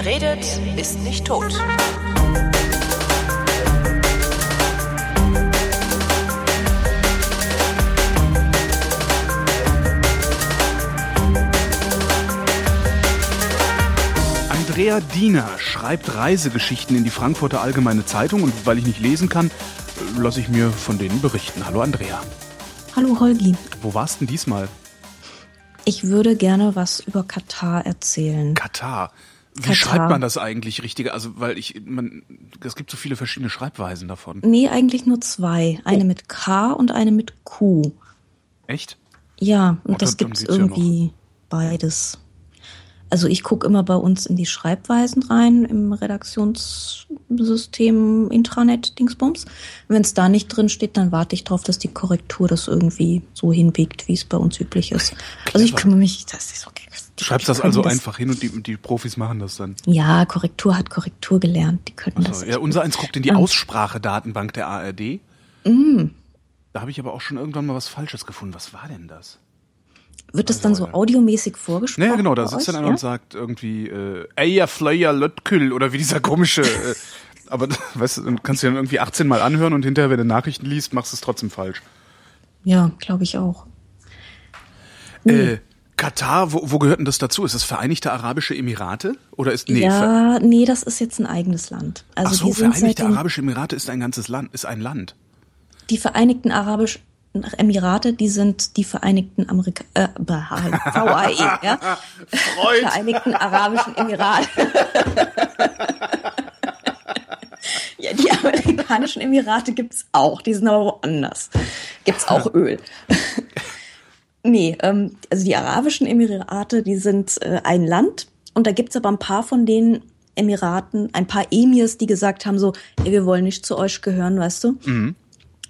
Wer redet, ist nicht tot. Andrea Diener schreibt Reisegeschichten in die Frankfurter Allgemeine Zeitung und weil ich nicht lesen kann, lasse ich mir von denen berichten. Hallo Andrea. Hallo Holgi. Wo warst denn diesmal? Ich würde gerne was über Katar erzählen. Katar. Wie schreibt man das eigentlich richtig? Also, weil ich, man, es gibt so viele verschiedene Schreibweisen davon. Nee, eigentlich nur zwei. Eine mit K und eine mit Q. Echt? Ja, und Ach, das gibt's geht's ja irgendwie beides. Also ich gucke immer bei uns in die Schreibweisen rein im Redaktionssystem Intranet Dingsbums. Wenn es da nicht drin steht, dann warte ich drauf, dass die Korrektur das irgendwie so hinbiegt, wie es bei uns üblich ist. Also ich kümmere mich, das ist okay. Du schreibst das also einfach hin und die, die Profis machen das dann. Ja, Korrektur hat Korrektur gelernt. Die können das. Also, ja, unser eins guckt in die. Aussprachedatenbank der ARD. Mm. Da habe ich aber auch schon irgendwann mal was Falsches gefunden. Was war denn das? Wird es dann so audiomäßig vorgesprochen? Naja, genau, da sitzt dann einer ja? und sagt irgendwie, äh, Eia Flyer Lötkül oder wie dieser komische, äh, aber weißt du, dann kannst du dann irgendwie 18 Mal anhören und hinterher, wenn du Nachrichten liest, machst du es trotzdem falsch. Ja, glaube ich auch. Äh, Katar, wo, wo gehört denn das dazu? Ist das Vereinigte Arabische Emirate? Oder ist, nee, ja, nee, das ist jetzt ein eigenes Land. Also Ach so, Vereinigte Arabische Emirate ist ein ganzes Land, ist ein Land. die Vereinigten Arabischen Emirate, die sind die Vereinigten Amerika äh, VAE, ja? Vereinigten Arabischen Emirate. ja, die amerikanischen Emirate gibt's auch, die sind aber woanders. Gibt's auch Öl. Nee, ähm, also die Arabischen Emirate, die sind äh, ein Land und da gibt's aber ein paar von den Emiraten, ein paar Emirs, die gesagt haben so, ey, wir wollen nicht zu euch gehören, weißt du?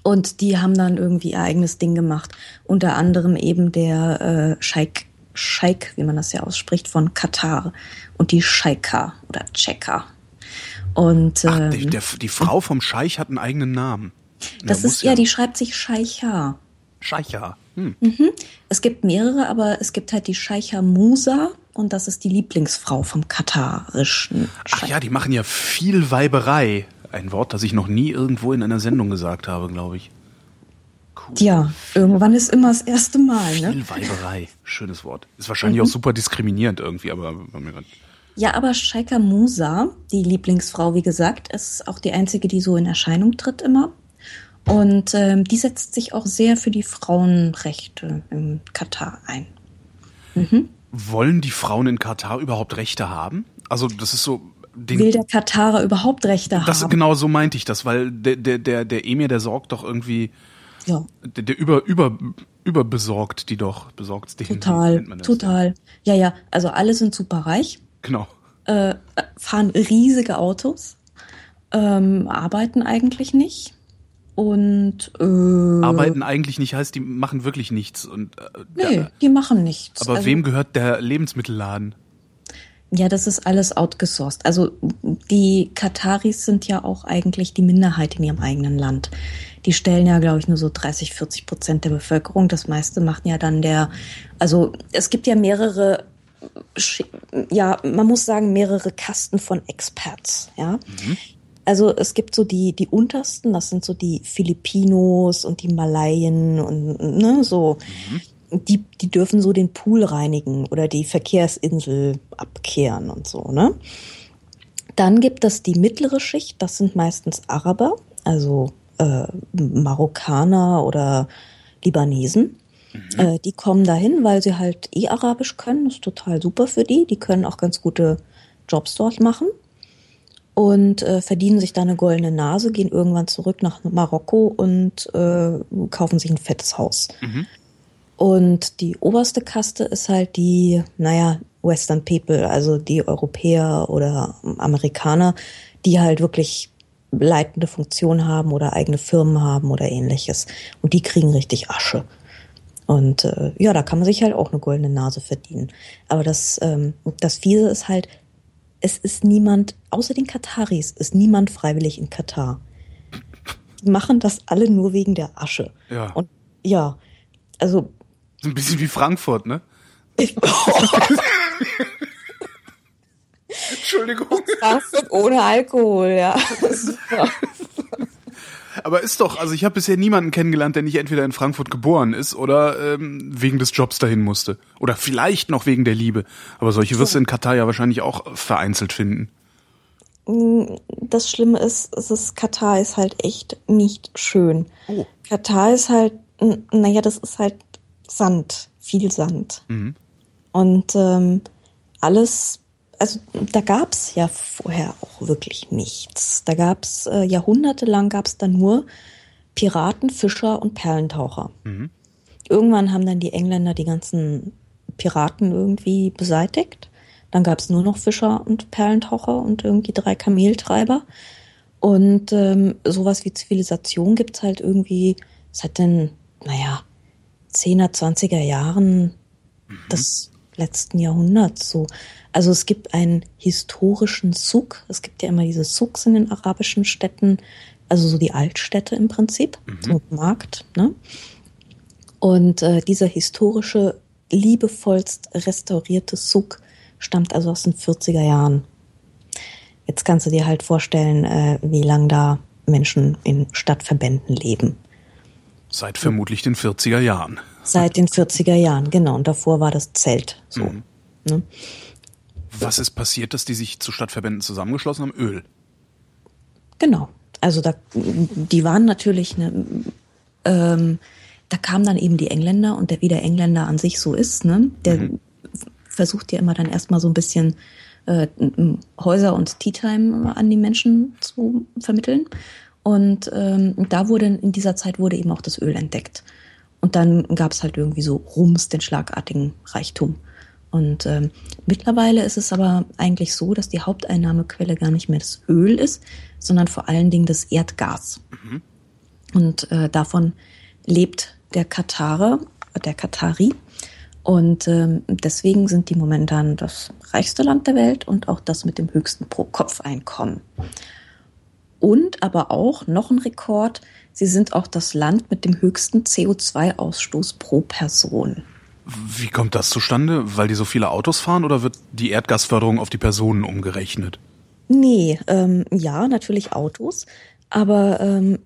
Und die haben dann irgendwie ihr eigenes Ding gemacht. Unter anderem eben der äh, Scheik, Scheik, wie man das ja ausspricht, von Katar und die Scheika oder Cheka. Und Ach, ähm, die, der, die Frau vom Scheich hat einen eigenen Namen. das muss ist ja, die schreibt sich Scheicha. Scheicha. Hm. Es gibt mehrere, aber es gibt halt die Scheicha Musa und das ist die Lieblingsfrau vom katarischen Ach ja, die machen ja viel Weiberei. Ein Wort, das ich noch nie irgendwo in einer Sendung gesagt habe, glaube ich. Ja, irgendwann ist immer das erste Mal, ne? Viel Weiberei. Schönes Wort. Ist wahrscheinlich auch super diskriminierend irgendwie, aber Ja, aber Sheikha Musa, die Lieblingsfrau, wie gesagt, ist auch die einzige, die so in Erscheinung tritt immer. Und ähm, die setzt sich auch sehr für die Frauenrechte im Katar ein. wollen die Frauen in Katar überhaupt Rechte haben? Also das ist so. Den, Will der Katarer überhaupt Rechte das haben? genau so meinte ich das, weil der der der der Emir, der sorgt doch irgendwie, Ja, der, der über über überbesorgt die doch, besorgt den. wie total, das? total. Ja, ja, also alle sind super reich, Genau. äh, fahren riesige Autos, ähm, arbeiten eigentlich nicht und äh, Arbeiten eigentlich nicht heißt, die machen wirklich nichts und. Äh, nee, der, die machen nichts. aber Also- wem gehört der Lebensmittelladen? Ja, das ist alles outgesourced. Also die Kataris sind ja auch eigentlich die Minderheit in ihrem eigenen Land. Die stellen ja, glaube ich, nur so 30, 40 Prozent der Bevölkerung. Das meiste macht ja dann der, also es gibt ja mehrere, ja, man muss sagen, mehrere Kasten von Experts, ja. Also es gibt so die, die untersten, das sind so die Filipinos und die Malayen und ne, so. Die, die dürfen so den Pool reinigen oder die Verkehrsinsel abkehren und so, ne? Dann gibt es die mittlere Schicht, das sind meistens Araber, also äh, Marokkaner oder Libanesen. Äh, die kommen dahin, weil sie halt eh Arabisch können. Das ist total super für die. Die können auch ganz gute Jobs dort machen und äh, verdienen sich da eine goldene Nase, gehen irgendwann zurück nach Marokko und äh, kaufen sich ein fettes Haus. Und die oberste Kaste ist halt die, naja, Western People, also die Europäer oder Amerikaner, die halt wirklich leitende Funktion haben oder eigene Firmen haben oder ähnliches. Und die kriegen richtig Asche. Und äh, ja, da kann man sich halt auch eine goldene Nase verdienen. Aber das, ähm, das Fiese ist halt, es ist niemand, außer den Kataris, ist niemand freiwillig in Katar. Die machen das alle nur wegen der Asche. Ja. Und ja, also So ein bisschen wie Frankfurt, ne? Entschuldigung. Frankfurt ohne Alkohol, ja. Super. Aber ist doch, also ich habe bisher niemanden kennengelernt, der nicht entweder in Frankfurt geboren ist oder ähm, wegen des Jobs dahin musste. Oder vielleicht noch wegen der Liebe. Aber solche wirst du in Katar ja wahrscheinlich auch vereinzelt finden. Das Schlimme ist, es ist, Katar ist halt echt nicht schön. Oh. Katar ist halt, naja, das ist halt Sand, viel Sand. Mhm. Und ähm, alles, also da gab's ja vorher auch wirklich nichts. Da gab's äh, jahrhundertelang gab's da nur Piraten, Fischer und Perlentaucher. Mhm. Irgendwann haben dann die Engländer die ganzen Piraten irgendwie beseitigt. Dann gab's nur noch Fischer und Perlentaucher und irgendwie drei Kameltreiber. Und ähm, sowas wie Zivilisation gibt's halt irgendwie seit den, naja, 10er, 20er Jahren des letzten Jahrhunderts so. Also es gibt einen historischen Zug. Es gibt ja immer diese Zugs in den arabischen Städten, also so die Altstädte im Prinzip, so Markt. Ne? Und äh, dieser historische, liebevollst restaurierte Zug stammt also aus den 40er Jahren. Jetzt kannst du dir halt vorstellen, äh, wie lang da Menschen in Stadtverbänden leben. Seit vermutlich den 40er Jahren. Seit den 40er Jahren, genau. Und davor war das Zelt. So. Mhm. Ne? Was ist passiert, dass die sich zu Stadtverbänden zusammengeschlossen haben? Öl. Genau. Also da, die waren natürlich, ne, ähm, da kamen dann eben die Engländer und der, wie der Engländer an sich so ist, ne, der versucht ja immer dann erstmal so ein bisschen äh, Häuser und Tea Time an die Menschen zu vermitteln. Und ähm, da wurde in dieser Zeit wurde eben auch das Öl entdeckt. Und dann gab es halt irgendwie so Rums, den schlagartigen Reichtum. Und ähm, mittlerweile ist es aber eigentlich so, dass die Haupteinnahmequelle gar nicht mehr das Öl ist, sondern vor allen Dingen das Erdgas. Und äh, davon lebt der Katarer, der Katari. Und ähm, deswegen sind die momentan das reichste Land der Welt und auch das mit dem höchsten Pro-Kopf-Einkommen. Und aber auch noch ein Rekord, sie sind auch das Land mit dem höchsten CO2-Ausstoß pro Person. Wie kommt das zustande? Weil die so viele Autos fahren oder wird die Erdgasförderung auf die Personen umgerechnet? Nee, ähm, ja, natürlich Autos, aber ähm,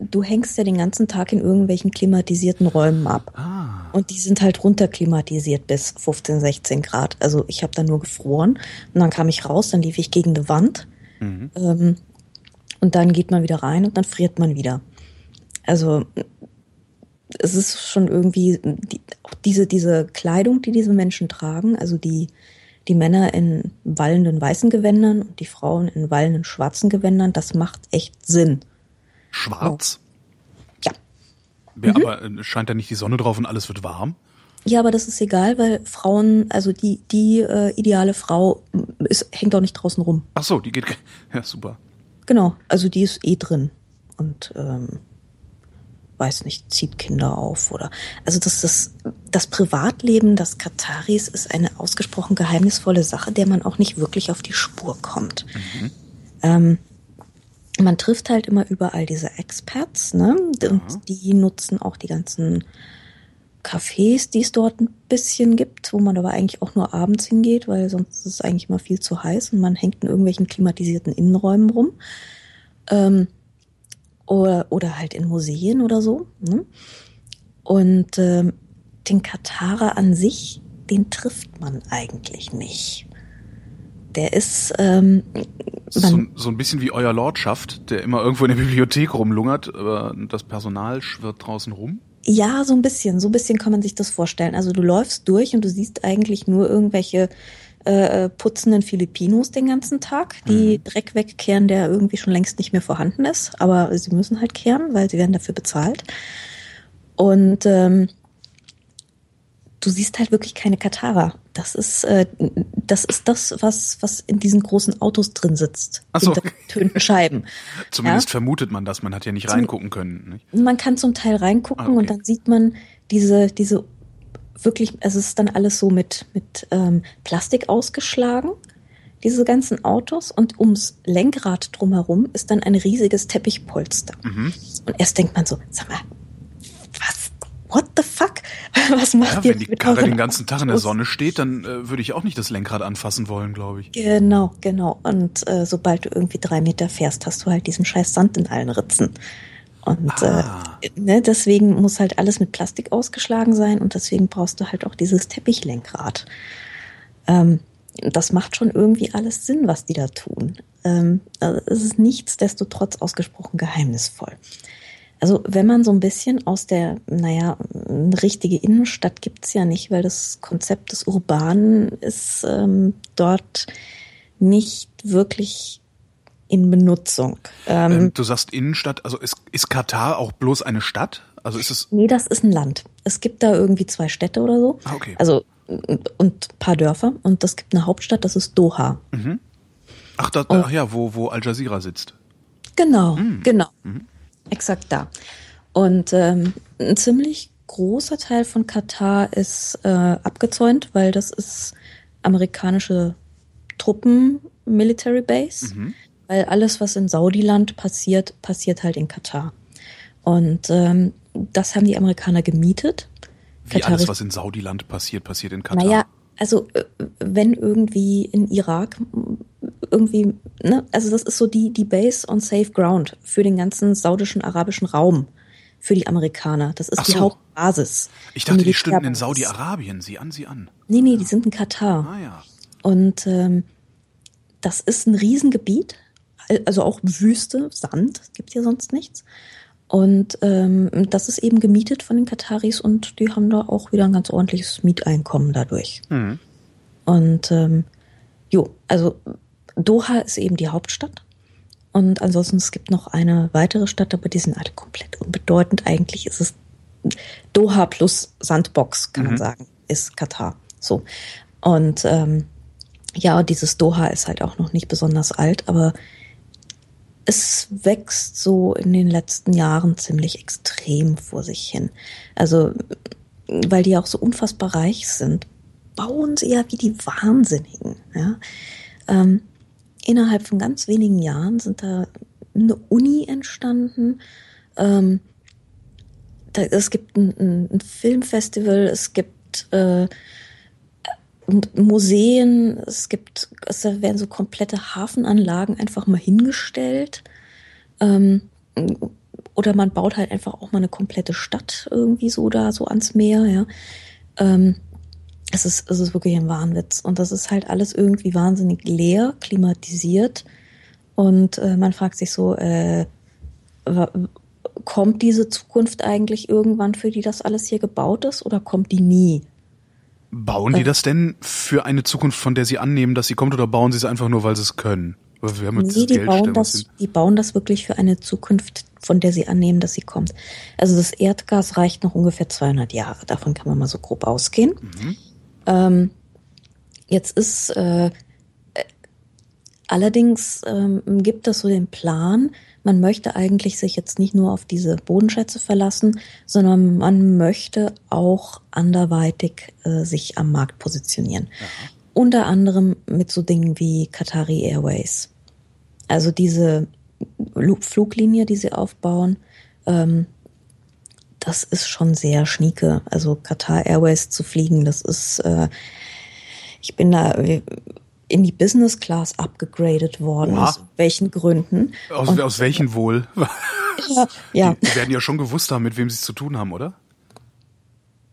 du hängst ja den ganzen Tag in irgendwelchen klimatisierten Räumen ab. Ah. Und die sind halt runterklimatisiert bis 15, 16 Grad. Also ich habe da nur gefroren und dann kam ich raus, dann lief ich gegen eine Wand ähm, und dann geht man wieder rein und dann friert man wieder. Also es ist schon irgendwie die, auch diese, diese Kleidung, die diese Menschen tragen, also die, die Männer in wallenden weißen Gewändern und die Frauen in wallenden schwarzen Gewändern, das macht echt Sinn. Schwarz? Ja. Ja, aber äh, scheint da nicht die Sonne drauf und alles wird warm? Ja, aber das ist egal, weil Frauen, also die, die äh, ideale Frau ist, hängt auch nicht draußen rum. Ach so, die geht. ge- Ja, super. Genau, also die ist eh drin und ähm, weiß nicht, zieht Kinder auf oder also das das das Privatleben des Kataris ist eine ausgesprochen geheimnisvolle Sache, der man auch nicht wirklich auf die Spur kommt. Ähm, man trifft halt immer überall diese Expats, ne? Und die nutzen auch die ganzen Cafés, die es dort ein bisschen gibt, wo man aber eigentlich auch nur abends hingeht, weil sonst ist es eigentlich immer viel zu heiß und man hängt in irgendwelchen klimatisierten Innenräumen rum. Ähm, oder, oder halt in Museen oder so. Ne? Und ähm, den Katarer an sich, den trifft man eigentlich nicht. Der ist, ähm, So, so ein bisschen wie euer Lordschaft, der immer irgendwo in der Bibliothek rumlungert, aber das Personal schwirrt draußen rum. Ja, so ein bisschen. So ein bisschen kann man sich das vorstellen. Also du läufst durch und du siehst eigentlich nur irgendwelche äh, putzenden Filipinos den ganzen Tag, die Dreck wegkehren, der irgendwie schon längst nicht mehr vorhanden ist. Aber sie müssen halt kehren, weil sie werden dafür bezahlt. Und ähm, du siehst halt wirklich keine Katarer. Das ist, äh, das ist das, was, was in diesen großen Autos drin sitzt. Ach so. Hinter getönten Scheiben. Zumindest Ja? vermutet man das, man hat ja nicht reingucken können. Nicht? Man kann zum Teil reingucken Ah, okay. und dann sieht man diese, diese wirklich, es ist dann alles so mit, mit ähm, Plastik ausgeschlagen, diese ganzen Autos und ums Lenkrad drumherum ist dann ein riesiges Teppichpolster. Und erst denkt man so, sag mal, was, what the fuck? was macht Ja, ihr wenn die Karre den ganzen Tag in der Autos? Sonne steht, dann äh, würde ich auch nicht das Lenkrad anfassen wollen, glaube ich. Genau, genau. Und äh, sobald du irgendwie drei Meter fährst, hast du halt diesen scheiß Sand in allen Ritzen. Und Ah. äh, ne, deswegen muss halt alles mit Plastik ausgeschlagen sein und deswegen brauchst du halt auch dieses Teppichlenkrad. Ähm, das macht schon irgendwie alles Sinn, was die da tun. Ähm, also es ist nichtsdestotrotz ausgesprochen geheimnisvoll. Also wenn man so ein bisschen aus der, naja, eine richtige Innenstadt gibt's ja nicht, weil das Konzept des Urbanen ist ähm, dort nicht wirklich in Benutzung. Ähm, Ähm, du sagst Innenstadt, also ist, ist Katar auch bloß eine Stadt? Also ist es. Nee, das ist ein Land. Es gibt da irgendwie zwei Städte oder so. Ah, okay. Also und und ein paar Dörfer. Und es gibt eine Hauptstadt, das ist Doha. Ach, da, ach ja, wo, wo Al Jazeera sitzt. Genau, Hm. genau. Mhm. Exakt da. Und ähm, ein ziemlich großer Teil von Katar ist äh, abgezäunt, weil das ist amerikanische Truppen, Military Base. Mhm. Weil alles, was in Saudiland passiert, passiert halt in Katar. Und ähm, das haben die Amerikaner gemietet. Wie Katar alles, was in Saudiland passiert, passiert in Katar. Naja, also äh, wenn irgendwie in Irak irgendwie, ne, also das ist so die, die Base on safe ground für den ganzen saudischen, arabischen Raum, für die Amerikaner. Das ist Ach die so. Hauptbasis. ich dachte, die stünden in. Saudi-Arabien. Sieh an, sieh an. Nee, nee, die sind in Katar. Ah ja. Und ähm, das ist ein Riesengebiet, also auch Wüste, Sand, gibt ja sonst nichts. Und ähm, das ist eben gemietet von den Kataris und die haben da auch wieder ein ganz ordentliches Mieteinkommen dadurch. Mhm. Und ähm, jo, also Doha ist eben die Hauptstadt. Und ansonsten, es gibt noch eine weitere Stadt, aber die sind alle komplett unbedeutend. Eigentlich ist es Doha plus Sandbox, kann man Mhm. sagen, ist Katar. So. Und ähm, ja, dieses Doha ist halt auch noch nicht besonders alt, aber es wächst so in den letzten Jahren ziemlich extrem vor sich hin. Also, weil die auch so unfassbar reich sind, bauen sie ja wie die Wahnsinnigen. Ja? Ähm, innerhalb von ganz wenigen Jahren sind da eine Uni entstanden. Ähm, da, es gibt ein, ein, Filmfestival, es gibt äh, Museen, es gibt, es werden so komplette Hafenanlagen einfach mal hingestellt. Ähm, oder man baut halt einfach auch mal eine komplette Stadt irgendwie so da so ans Meer, ja. Ähm, es ist, es ist wirklich ein Wahnwitz. Und das ist halt alles irgendwie wahnsinnig leer, klimatisiert. Und äh, man fragt sich so, äh, kommt diese Zukunft eigentlich irgendwann, für die das alles hier gebaut ist, oder kommt die nie? Bauen die das denn für eine Zukunft, von der sie annehmen, dass sie kommt, oder bauen sie es einfach nur, weil sie es können? Wir haben jetzt Nee, das die Geld, bauen das, die bauen das wirklich für eine Zukunft, von der sie annehmen, dass sie kommt. Also das Erdgas reicht noch ungefähr 200 Jahre. Davon kann man mal so grob ausgehen. Mhm. Ähm, jetzt ist äh, äh, allerdings ähm, gibt es so den Plan, man möchte eigentlich sich jetzt nicht nur auf diese Bodenschätze verlassen, sondern man möchte auch anderweitig äh, sich am Markt positionieren. Unter anderem mit so Dingen wie Qatari Airways. Also diese Lu- Fluglinie, die sie aufbauen, ähm, das ist schon sehr schnieke. Also Qatar Airways zu fliegen, das ist, äh, ich bin da in die Business Class abgegradet worden. Oha. Aus welchen Gründen? Aus, Und- aus welchen wohl? Ja, ja. Die, werden ja schon gewusst haben, mit wem sie es zu tun haben, oder?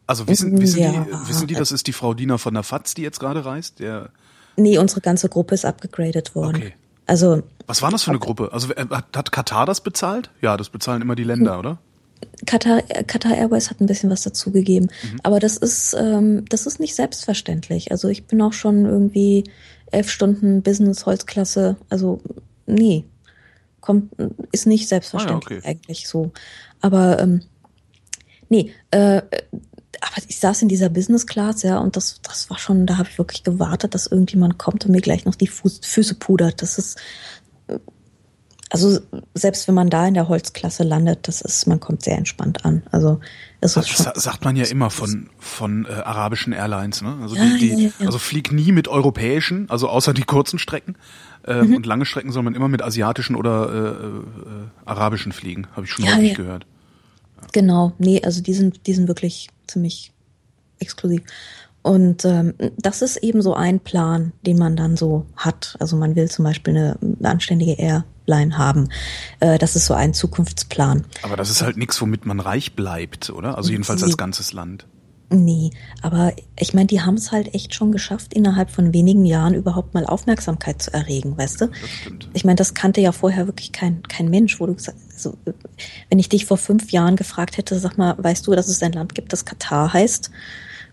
Also wissen, wissen, Ja. die, wissen die, das ist die Frau Diener von der FAZ, die jetzt gerade reist? Der, Nee, unsere ganze Gruppe ist abgegradet worden. Okay. Also was war das für eine Gruppe? Also hat, Katar das bezahlt? Ja, das bezahlen immer die Länder, oder? Qatar, Qatar Airways hat ein bisschen was dazugegeben. Aber das ist, ähm, das ist nicht selbstverständlich. Also ich bin auch schon irgendwie elf Stunden Business Holzklasse. Also nee, kommt, ist nicht selbstverständlich okay. eigentlich so. Aber ähm, nee, äh, aber ich saß in dieser Business Class, ja, und das, das war schon, da habe ich wirklich gewartet, dass irgendjemand kommt und mir gleich noch die Fuß, Füße pudert. Das ist also selbst wenn man da in der Holzklasse landet, das ist, man kommt sehr entspannt an. Also es Das ist schon. sa- sagt man ja immer von, von äh, arabischen Airlines, ne? Also, Ja, die, die, ja, ja, also flieg nie mit europäischen, also außer die kurzen Strecken. Äh, Mhm. Und lange Strecken soll man immer mit asiatischen oder äh, äh, arabischen fliegen, habe ich schon Ja, häufig gehört. Genau, nee, also die sind, die sind wirklich ziemlich exklusiv. Und ähm, das ist eben so ein Plan, den man dann so hat. Also man will zum Beispiel eine, eine anständige Airline haben. Äh, das ist so ein Zukunftsplan. Aber das ist halt nichts, womit man reich bleibt, oder? Also jedenfalls als ganzes Land. Nee, aber ich meine, die haben es halt echt schon geschafft, innerhalb von wenigen Jahren überhaupt mal Aufmerksamkeit zu erregen, weißt du? Das stimmt. Ich meine, das kannte ja vorher wirklich kein, kein Mensch, wo du gesagt also, wenn ich dich vor fünf Jahren gefragt hätte, sag mal, weißt du, dass es ein Land gibt, das Katar heißt?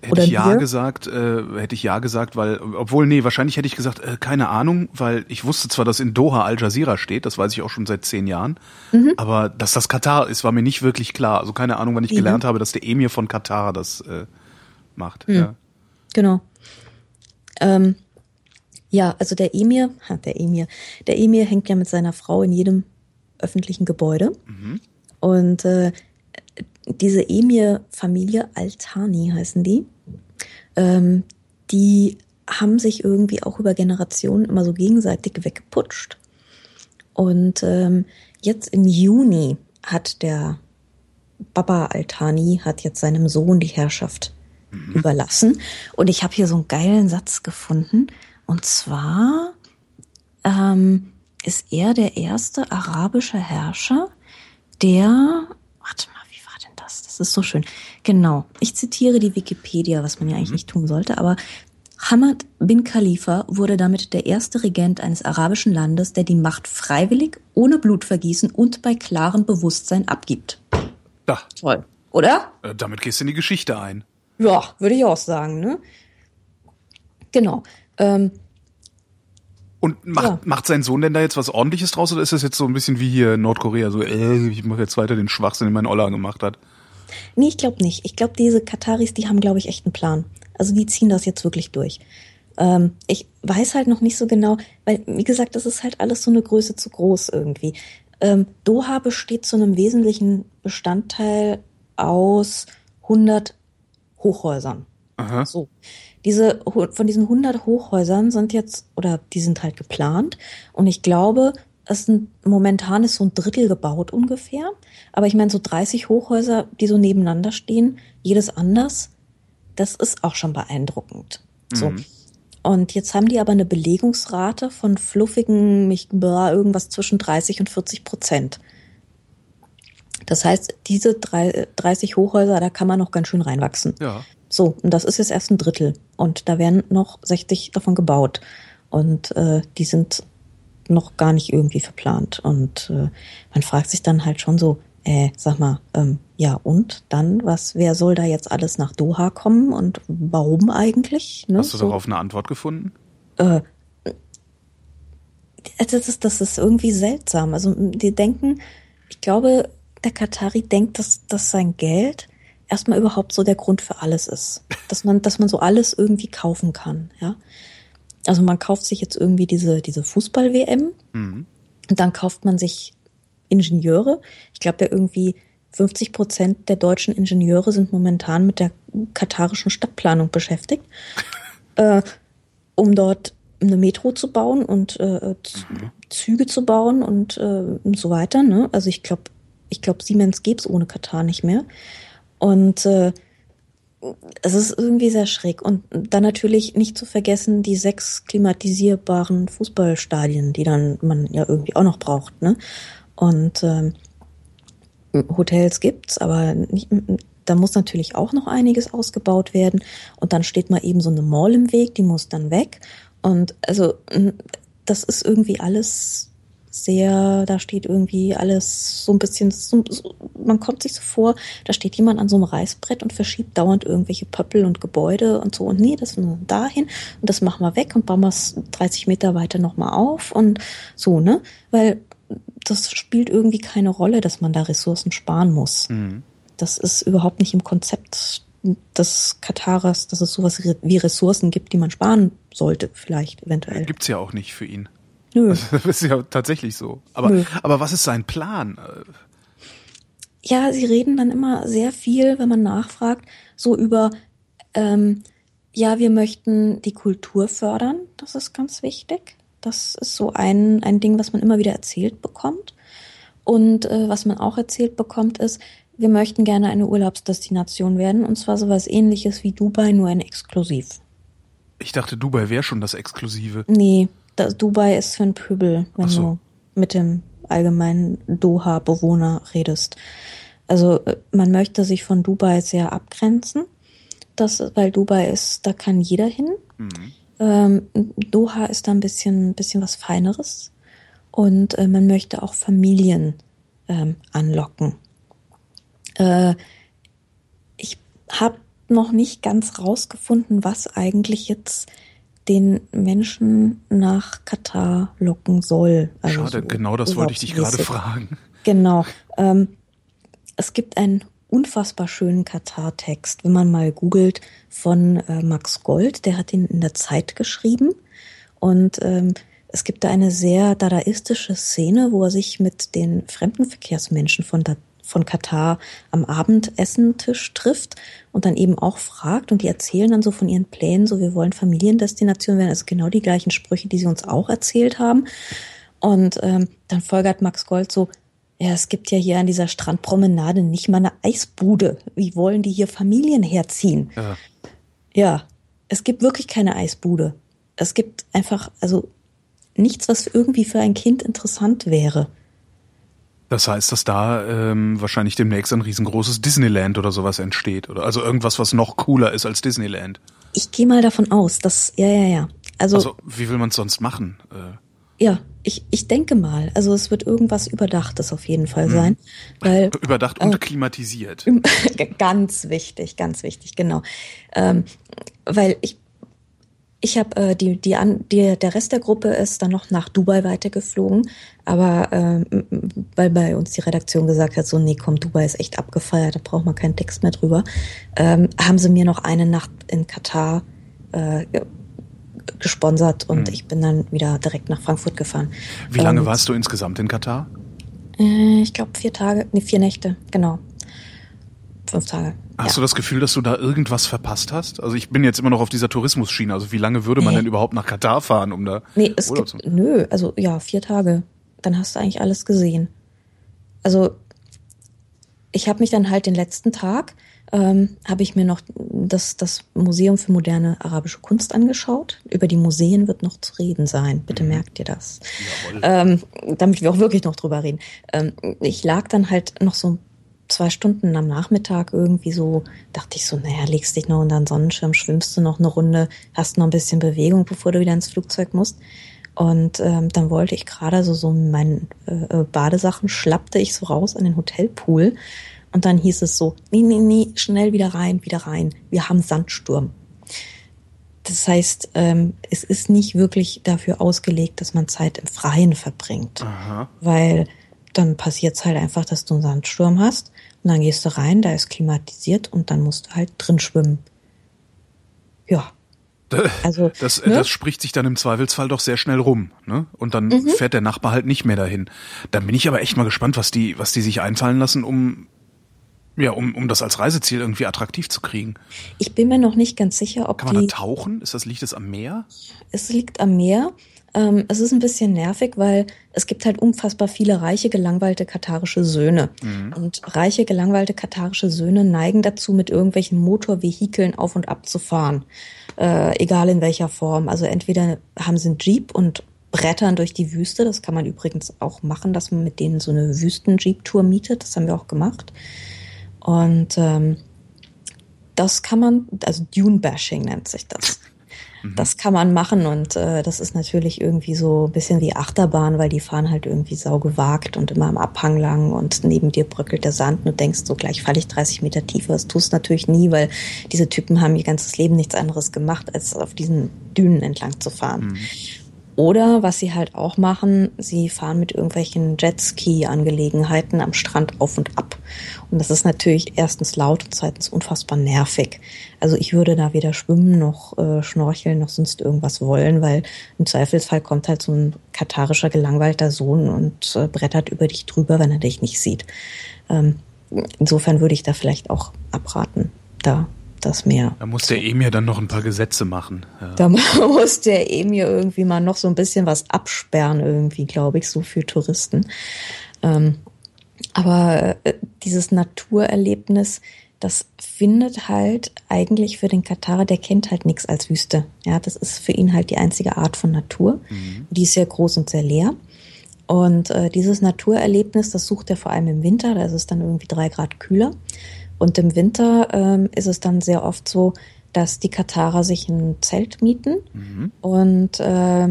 Hätte Oder ich ja wir? gesagt, äh, hätte ich ja gesagt, weil, obwohl, nee, wahrscheinlich hätte ich gesagt, äh, keine Ahnung, weil ich wusste zwar, dass in Doha Al Jazeera steht, das weiß ich auch schon seit zehn Jahren, Mhm. aber dass das Katar ist, war mir nicht wirklich klar. Also keine Ahnung, wann ich Ja. gelernt habe, dass der Emir von Katar das äh, macht. Hm. Ja. Genau. Ähm, ja, also der Emir, ha, der Emir, der Emir hängt ja mit seiner Frau in jedem öffentlichen Gebäude. Und äh, diese Emir-Familie, Altani heißen die, ähm, die haben sich irgendwie auch über Generationen immer so gegenseitig weggeputscht. Und ähm, jetzt im Juni hat der Baba Altani hat jetzt seinem Sohn die Herrschaft überlassen. Und ich habe hier so einen geilen Satz gefunden. Und zwar ähm, ist er der erste arabische Herrscher, der, warte mal, denn das? Ist so schön. Genau. Ich zitiere die Wikipedia, was man ja eigentlich nicht tun sollte, aber Hamad bin Khalifa wurde damit der erste Regent eines arabischen Landes, der die Macht freiwillig, ohne Blutvergießen und bei klarem Bewusstsein abgibt. Da, Toll. Oder? äh, damit gehst du in die Geschichte ein. Ja, würde ich auch sagen, ne? Genau. Ähm, Und macht, Ja. macht sein Sohn denn da jetzt was ordentliches draus oder ist das jetzt so ein bisschen wie hier in Nordkorea, so, äh, ich mache jetzt weiter den Schwachsinn, den mein Olla gemacht hat? Nee, ich glaube nicht. Ich glaube, diese Kataris, die haben, glaube ich, echt einen Plan. Also die ziehen das jetzt wirklich durch. Ähm, ich weiß halt noch nicht so genau, weil, wie gesagt, das ist halt alles so eine Größe zu groß irgendwie. Ähm, Doha besteht zu einem wesentlichen Bestandteil aus 100 Hochhäusern. Aha. So. Diese, von diesen 100 Hochhäusern sind jetzt, oder die sind halt geplant. Und ich glaube, es sind, momentan ist so ein Drittel gebaut ungefähr. Aber ich meine, so 30 Hochhäuser, die so nebeneinander stehen, jedes anders, das ist auch schon beeindruckend. So. Und jetzt haben die aber eine Belegungsrate von fluffigen, mich, irgendwas zwischen 30 und 40 Prozent. Das heißt, diese drei- 30 Hochhäuser, da kann man noch ganz schön reinwachsen. Ja. So, und das ist jetzt erst ein Drittel. Und da werden noch 60 davon gebaut. Und äh, die sind noch gar nicht irgendwie verplant. Und äh, man fragt sich dann halt schon so, äh, sag mal, ähm, ja und dann, was, wer soll da jetzt alles nach Doha kommen und warum eigentlich? Ne? Hast du so, darauf eine Antwort gefunden? äh, das ist, das ist irgendwie seltsam. Also die denken, ich glaube, der Katari denkt, dass, dass sein Geld erstmal überhaupt so der Grund für alles ist. Dass man, dass man so alles irgendwie kaufen kann, ja. Also man kauft sich jetzt irgendwie diese, diese Fußball-WM Mhm. und dann kauft man sich Ingenieure. Ich glaube ja irgendwie 50 Prozent der deutschen Ingenieure sind momentan mit der katarischen Stadtplanung beschäftigt, äh, um dort eine Metro zu bauen und äh, Z- Züge zu bauen und, äh, und so weiter. Ne? Also ich glaube, ich glaube, Siemens gäbe es ohne Katar nicht mehr. Und äh, es ist irgendwie sehr schräg. Und dann natürlich nicht zu vergessen die sechs klimatisierbaren Fußballstadien, die dann man ja irgendwie auch noch braucht. Ne? Und ähm, Hotels gibt's, aber nicht, da muss natürlich auch noch einiges ausgebaut werden. Und dann steht mal eben so eine Mall im Weg, die muss dann weg. Und also das ist irgendwie alles sehr, da steht irgendwie alles so ein bisschen, so, so, man kommt sich so vor, da steht jemand an so einem Reißbrett und verschiebt dauernd irgendwelche Pöppel und Gebäude und so. Und nee, das nur dahin und das machen wir weg und bauen wir es 30 Meter weiter nochmal auf und so, ne? Weil das spielt irgendwie keine Rolle, dass man da Ressourcen sparen muss. Mhm. Das ist überhaupt nicht im Konzept des Katarers, dass es sowas wie Ressourcen gibt, die man sparen sollte, vielleicht eventuell. Gibt's ja auch nicht für ihn. Nö. Das ist ja tatsächlich so. Aber, Nö. aber was ist sein Plan? Ja, sie reden dann immer sehr viel, wenn man nachfragt, so über, ähm, ja, wir möchten die Kultur fördern, das ist ganz wichtig. Das ist so ein, ein Ding, was man immer wieder erzählt bekommt. Und äh, was man auch erzählt bekommt, ist, wir möchten gerne eine Urlaubsdestination werden und zwar sowas ähnliches wie Dubai, nur ein Exklusiv. Ich dachte, Dubai wäre schon das Exklusive. Nee, das Dubai ist für ein Pöbel, wenn so. du mit dem allgemeinen Doha-Bewohner redest. Also äh, man möchte sich von Dubai sehr abgrenzen, das, weil Dubai ist, da kann jeder hin. Ähm, Doha ist da ein bisschen, bisschen was Feineres und äh, man möchte auch Familien ähm, anlocken. Äh, ich habe noch nicht ganz rausgefunden, was eigentlich jetzt den Menschen nach Katar locken soll. Also Schade, so genau das wollte ich dich gerade fragen. Genau. Ähm, es gibt einen unfassbar schönen Katar-Text, wenn man mal googelt, von äh, Max Gold. Der hat ihn in der Zeit geschrieben. Und ähm, es gibt da eine sehr dadaistische Szene, wo er sich mit den Fremdenverkehrsmenschen von, von Katar am Abendessentisch trifft und dann eben auch fragt. Und die erzählen dann so von ihren Plänen, so wir wollen Familiendestination werden. Also genau die gleichen Sprüche, die sie uns auch erzählt haben. Und ähm, dann folgert Max Gold so, ja, es gibt ja hier an dieser Strandpromenade nicht mal eine Eisbude. Wie wollen die hier Familien herziehen? Ja. Ja, es gibt wirklich keine Eisbude. Es gibt einfach, also nichts, was irgendwie für ein Kind interessant wäre. Das heißt, dass da ähm, wahrscheinlich demnächst ein riesengroßes Disneyland oder sowas entsteht. Oder also irgendwas, was noch cooler ist als Disneyland. Ich gehe mal davon aus, dass, ja, ja, ja. Also, Also, wie will man es sonst machen? Äh, ja, ich, ich denke mal, also es wird irgendwas Überdachtes auf jeden Fall sein, weil überdacht und klimatisiert. ganz wichtig, ganz wichtig, genau. Ähm, weil ich ich habe äh, die die an die, der Rest der Gruppe ist dann noch nach Dubai weitergeflogen, aber ähm, weil bei uns die Redaktion gesagt hat, so nee, komm, Dubai ist echt abgefeiert, da braucht man keinen Text mehr drüber, ähm, haben sie mir noch eine Nacht in Katar äh, gesponsert und ich bin dann wieder direkt nach Frankfurt gefahren. Wie lange Ähm, warst du insgesamt in Katar? Äh, ich glaube vier Tage, nee, vier Nächte, genau. Fünf Tage. Hast ja. du das Gefühl, dass du da irgendwas verpasst hast? Also ich bin jetzt immer noch auf dieser Tourismusschiene. Also wie lange würde man Nee. denn überhaupt nach Katar fahren, um da Nee, es Urlaub gibt, zu nö, also ja, vier Tage. Dann hast du eigentlich alles gesehen. Also ich habe mich dann halt den letzten Tag, ähm, habe ich mir noch das, das Museum für moderne arabische Kunst angeschaut. Über die Museen wird noch zu reden sein. Bitte merkt ihr das. Ähm, damit wir auch wirklich noch drüber reden. Ähm, ich lag dann halt noch so zwei Stunden am Nachmittag irgendwie so, dachte ich so, naja, legst dich noch unter den Sonnenschirm, schwimmst du noch eine Runde, hast noch ein bisschen Bewegung, bevor du wieder ins Flugzeug musst. Und ähm, dann wollte ich gerade so, so in meinen äh, äh, Badesachen, schlappte ich so raus an den Hotelpool. Und dann hieß es so, nee, nee, nee, schnell wieder rein, wieder rein. Wir haben Sandsturm. Das heißt, ähm, es ist nicht wirklich dafür ausgelegt, dass man Zeit im Freien verbringt. Aha. Weil dann passiert es halt einfach, dass du einen Sandsturm hast und dann gehst du rein, da ist klimatisiert und dann musst du halt drin schwimmen. Ja. Also, Das, ne? das spricht sich dann im Zweifelsfall doch sehr schnell rum, ne? Und dann Mhm. fährt der Nachbar halt nicht mehr dahin. Dann bin ich aber echt mal gespannt, was die, was die sich einfallen lassen, um ja, um, um das als Reiseziel irgendwie attraktiv zu kriegen. Ich bin mir noch nicht ganz sicher, ob Kann man die. da tauchen? Ist das liegt das am Meer? Es liegt am Meer. Ähm, es ist ein bisschen nervig, weil es gibt halt unfassbar viele reiche, gelangweilte katarische Söhne. Und reiche, gelangweilte katarische Söhne neigen dazu, mit irgendwelchen Motorvehikeln auf und ab zu fahren. Äh, egal in welcher Form. Also entweder haben sie einen Jeep und brettern durch die Wüste. Das kann man übrigens auch machen, dass man mit denen so eine Wüsten-Jeep-Tour mietet. Das haben wir auch gemacht. Und ähm, das kann man, also Dune-Bashing nennt sich das. Das kann man machen und äh, das ist natürlich irgendwie so ein bisschen wie Achterbahn, weil die fahren halt irgendwie saugewagt und immer am Abhang lang und neben dir bröckelt der Sand und du denkst so, gleich falle ich 30 Meter tiefer. Das tust du natürlich nie, weil diese Typen haben ihr ganzes Leben nichts anderes gemacht, als auf diesen Dünen entlang zu fahren. Oder was sie halt auch machen, sie fahren mit irgendwelchen Jetski-Angelegenheiten am Strand auf und ab. Und das ist natürlich erstens laut und zweitens unfassbar nervig. Also ich würde da weder schwimmen noch äh, schnorcheln noch sonst irgendwas wollen, weil im Zweifelsfall kommt halt so ein katarischer gelangweilter Sohn und äh, brettert über dich drüber, wenn er dich nicht sieht. Ähm, insofern würde ich da vielleicht auch abraten, da das Meer Da muss der Emir dann noch ein paar Gesetze machen. Ja. da muss der Emir irgendwie mal noch so ein bisschen was absperren, irgendwie, glaube ich, so für Touristen. Ähm, Aber äh, dieses Naturerlebnis, das findet halt eigentlich für den Katarer, der kennt halt nichts als Wüste. Ja, das ist für ihn halt die einzige Art von Natur. Mhm. Die ist sehr groß und sehr leer. Und äh, dieses Naturerlebnis, das sucht er vor allem im Winter, da ist es dann irgendwie drei Grad kühler. Und im Winter ähm, ist es dann sehr oft so, dass die Katarer sich ein Zelt mieten mhm. und äh,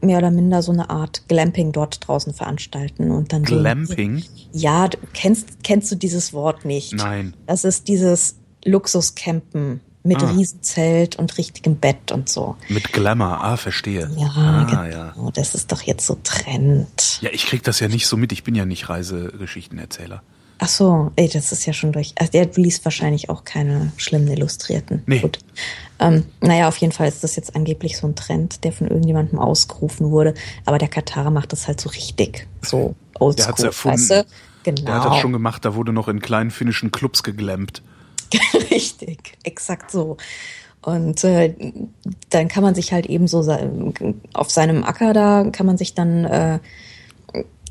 mehr oder minder so eine Art Glamping dort draußen veranstalten und dann Glamping? So, ja, du kennst kennst du dieses Wort nicht? Nein. Das ist dieses Luxuscampen mit ah. Riesenzelt und richtigem Bett und so. Mit Glamour, ah, verstehe. Ja, ah, genau. Ja. Das ist doch jetzt so Trend. Ja, ich krieg das ja nicht so mit. Ich bin ja nicht Reisegeschichtenerzähler. Ach so, ey, das ist ja schon durch. Also der liest wahrscheinlich auch keine schlimmen Illustrierten. Nee. Gut. Ähm, naja, auf jeden Fall ist das jetzt angeblich so ein Trend, der von irgendjemandem ausgerufen wurde. Aber der Katarer macht das halt so richtig. So oldschool. Der hat's erfunden. Weißt du? Genau. Der hat das schon gemacht, da wurde noch in kleinen finnischen Clubs geglampt. Richtig, exakt so. Und äh, dann kann man sich halt eben so auf seinem Acker da kann man sich dann äh,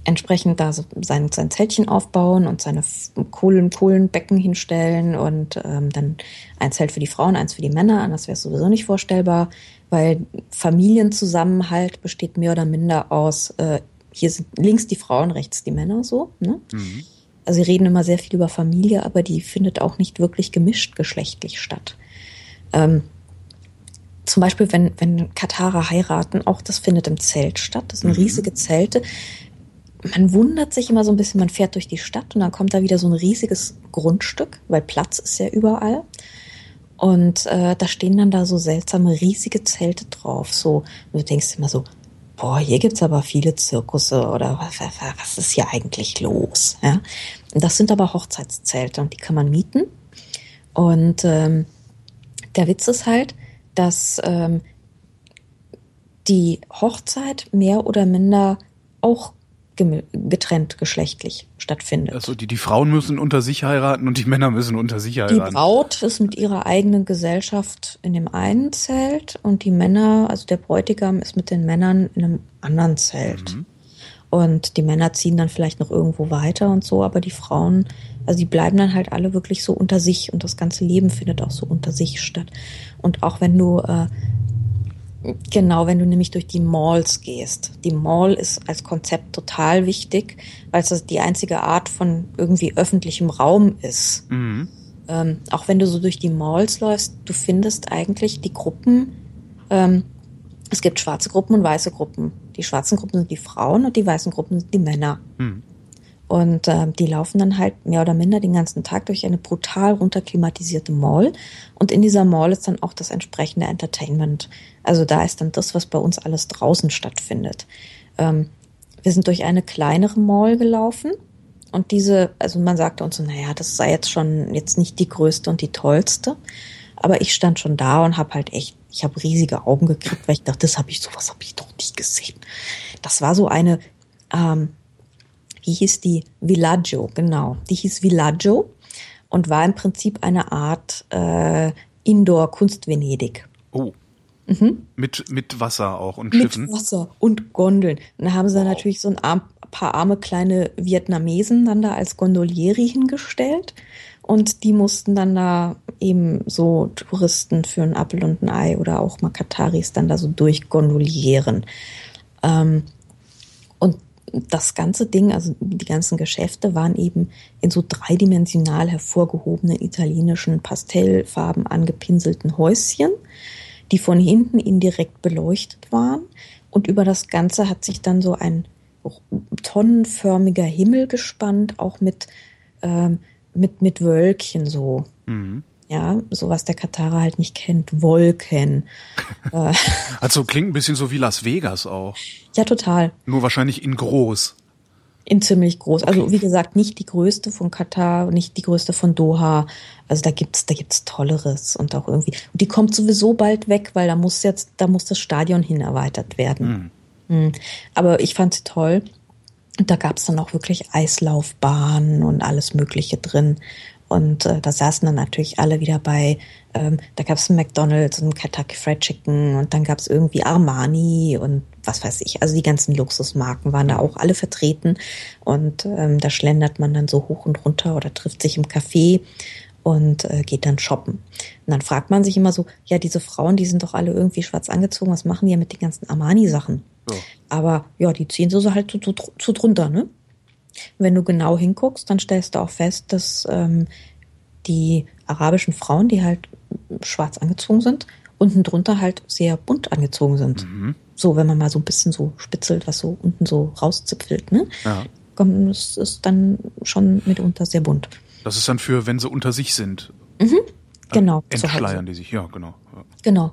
entsprechend da sein, sein Zeltchen aufbauen und seine Kohlen, Kohlenbecken hinstellen und ähm, dann ein Zelt für die Frauen, eins für die Männer. Anders wäre es sowieso nicht vorstellbar, weil Familienzusammenhalt besteht mehr oder minder aus, äh, hier sind links die Frauen, rechts die Männer so. Ne? Mhm also sie reden immer sehr viel über Familie, aber die findet auch nicht wirklich gemischt geschlechtlich statt. Ähm, zum Beispiel, wenn, wenn Katarer heiraten, auch das findet im Zelt statt. Das sind mhm. riesige Zelte. Man wundert sich immer so ein bisschen, man fährt durch die Stadt und dann kommt da wieder so ein riesiges Grundstück, weil Platz ist ja überall. Und äh, da stehen dann da so seltsame riesige Zelte drauf. So, und du denkst immer so, boah, hier gibt's aber viele Zirkusse oder was, was ist hier eigentlich los? Ja? Das sind aber Hochzeitszelte und die kann man mieten. Und ähm, der Witz ist halt, dass ähm, die Hochzeit mehr oder minder auch getrennt geschlechtlich stattfindet. Also die, die Frauen müssen unter sich heiraten und die Männer müssen unter sich heiraten. Die Braut ist mit ihrer eigenen Gesellschaft in dem einen Zelt und die Männer, also der Bräutigam ist mit den Männern in einem anderen Zelt. Mhm. Und die Männer ziehen dann vielleicht noch irgendwo weiter und so, aber die Frauen, also die bleiben dann halt alle wirklich so unter sich und das ganze Leben findet auch so unter sich statt. Und auch wenn du äh, Genau, wenn du nämlich durch die Malls gehst. Die Mall ist als Konzept total wichtig, weil es die einzige Art von irgendwie öffentlichem Raum ist. Mhm. Ähm, auch wenn du so durch die Malls läufst, du findest eigentlich die Gruppen, ähm, es gibt schwarze Gruppen und weiße Gruppen. Die schwarzen Gruppen sind die Frauen und die weißen Gruppen sind die Männer. Mhm. Und äh, die laufen dann halt mehr oder minder den ganzen Tag durch eine brutal runterklimatisierte Mall. Und in dieser Mall ist dann auch das entsprechende Entertainment. Also da ist dann das, was bei uns alles draußen stattfindet. Ähm, wir sind durch eine kleinere Mall gelaufen. Und diese, also man sagte uns so, naja, das sei jetzt schon jetzt nicht die größte und die tollste. Aber ich stand schon da und habe halt echt, ich habe riesige Augen gekriegt, weil ich dachte, das habe ich, sowas habe ich doch nicht gesehen. Das war so eine ähm, die hieß die Villaggio, genau. Die hieß Villaggio und war im Prinzip eine Art äh, Indoor-Kunst-Venedig. Oh. Mhm. Mit, mit Wasser auch und Schiffen. Mit Wasser und Gondeln. Dann haben sie wow. natürlich so ein arm, paar arme kleine Vietnamesen dann da als Gondolieri hingestellt. Und die mussten dann da eben so Touristen für ein Apfel und ein Ei oder auch mal Kataris dann da so durchgondolieren. Ähm, und das ganze Ding, also die ganzen Geschäfte waren eben in so dreidimensional hervorgehobenen italienischen Pastellfarben angepinselten Häuschen, die von hinten indirekt beleuchtet waren. Und über das Ganze hat sich dann so ein tonnenförmiger Himmel gespannt, auch mit, ähm, mit, mit Wölkchen so. Mhm. Ja, so was der Katarer halt nicht kennt. Wolken. Äh. also klingt ein bisschen so wie Las Vegas auch. Ja, total. Nur wahrscheinlich in groß. In ziemlich groß. Also, okay. Also wie gesagt, nicht die größte von Katar, nicht die größte von Doha. Also da gibt's, da gibt's Tolleres und auch irgendwie. Und die kommt sowieso bald weg, weil da muss jetzt, da muss das Stadion hin erweitert werden. Hm. Hm. Aber ich fand sie toll. Und da gab's dann auch wirklich Eislaufbahnen und alles Mögliche drin. Und äh, da saßen dann natürlich alle wieder bei, ähm, da gab es ein McDonald's und ein Kentucky Fried Chicken und dann gab es irgendwie Armani und was weiß ich. Also die ganzen Luxusmarken waren da auch alle vertreten. Und ähm, da schlendert man dann so hoch und runter oder trifft sich im Café und äh, geht dann shoppen. Und dann fragt man sich immer so, ja, diese Frauen, die sind doch alle irgendwie schwarz angezogen, was machen die ja mit den ganzen Armani-Sachen? Ja. Aber ja, die ziehen so halt zu, zu, zu drunter, ne? Wenn du genau hinguckst, dann stellst du auch fest, dass ähm, die arabischen Frauen, die halt schwarz angezogen sind, unten drunter halt sehr bunt angezogen sind. Mhm. So, wenn man mal so ein bisschen so spitzelt, was so unten so rauszipfelt, ne? Ja. Das ist dann schon mitunter sehr bunt. Das ist dann für, wenn sie unter sich sind. Mhm. Genau. Entschleiern die sich, ja, genau. Ja. Genau.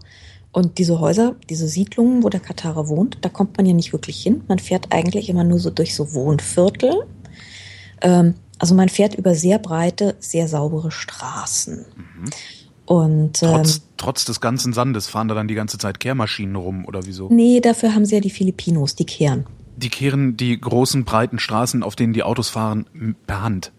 Und diese Häuser, diese Siedlungen, wo der Katarer wohnt, da kommt man ja nicht wirklich hin. Man fährt eigentlich immer nur so durch so Wohnviertel. Ähm, also man fährt über sehr breite, sehr saubere Straßen. Mhm. Und ähm, trotz, trotz des ganzen Sandes fahren da dann die ganze Zeit Kehrmaschinen rum oder wieso? Nee, dafür haben sie ja die Filipinos, die kehren. Die kehren die großen breiten Straßen, auf denen die Autos fahren, per Hand.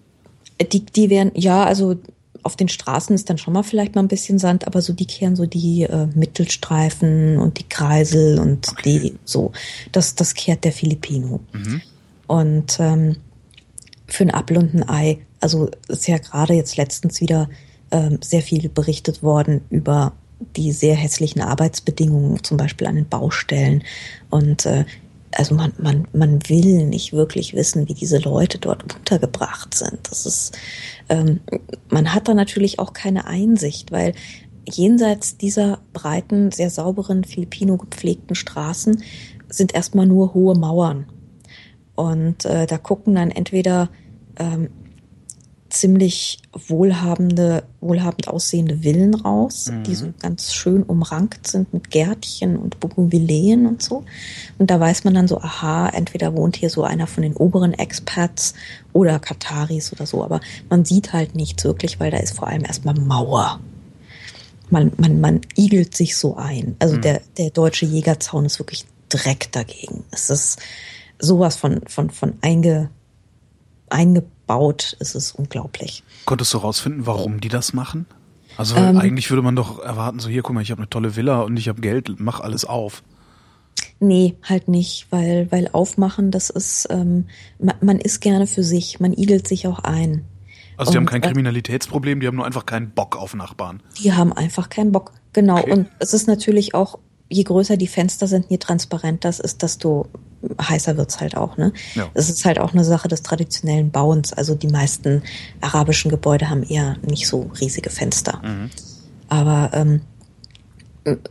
Die, die werden, ja, also auf den Straßen ist dann schon mal vielleicht mal ein bisschen Sand, aber so die kehren so die äh, Mittelstreifen und die Kreisel und okay. die so. Das, das kehrt der Filipino. Mhm. Und ähm, für ein Apfel und ein Ei, also ist ja gerade jetzt letztens wieder ähm, sehr viel berichtet worden über die sehr hässlichen Arbeitsbedingungen, zum Beispiel an den Baustellen. Und äh, also man, man, man will nicht wirklich wissen, wie diese Leute dort untergebracht sind. Das ist, ähm, man hat da natürlich auch keine Einsicht, weil jenseits dieser breiten, sehr sauberen, Filipino gepflegten Straßen sind erstmal nur hohe Mauern. Und äh, da gucken dann entweder ähm, ziemlich wohlhabende, wohlhabend aussehende Villen raus, mhm. die so ganz schön umrankt sind mit Gärtchen und Bougainvilleen und so. Und da weiß man dann so, aha, entweder wohnt hier so einer von den oberen Expats oder Kataris oder so, aber man sieht halt nichts wirklich, weil da ist vor allem erstmal Mauer. Man, man, man igelt sich so ein. Also mhm. der, der deutsche Jägerzaun ist wirklich Dreck dagegen. Es ist sowas von, von, von einge, eingebaut ist es unglaublich. Konntest du rausfinden, warum die das machen? Also ähm, eigentlich würde man doch erwarten, so hier, guck mal, ich habe eine tolle Villa und ich habe Geld, mach alles auf. Nee, halt nicht, weil, weil aufmachen, das ist, ähm, man, man ist gerne für sich, man igelt sich auch ein. Also die und, haben kein äh, Kriminalitätsproblem, die haben nur einfach keinen Bock auf Nachbarn. Die haben einfach keinen Bock, genau. Okay. Und es ist natürlich auch, je größer die Fenster sind, je transparenter das ist, desto heißer wird's halt auch. Ne? Ja. Es ist halt auch eine Sache des traditionellen Bauens. Also die meisten arabischen Gebäude haben eher nicht so riesige Fenster. Mhm. Aber ähm,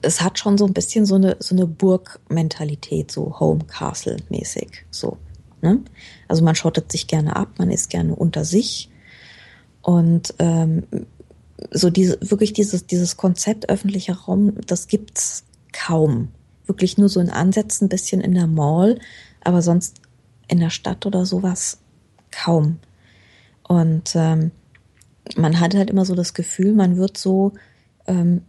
es hat schon so ein bisschen so eine, so eine Burgmentalität, so Home-Castle-mäßig. So, ne? Also man schottet sich gerne ab, man ist gerne unter sich. Und ähm, so diese, wirklich dieses, dieses Konzept öffentlicher Raum, das gibt's kaum wirklich nur so in Ansätzen, ein bisschen in der Mall, aber sonst in der Stadt oder sowas kaum. Und ähm, man hat halt immer so das Gefühl, man wird so ähm,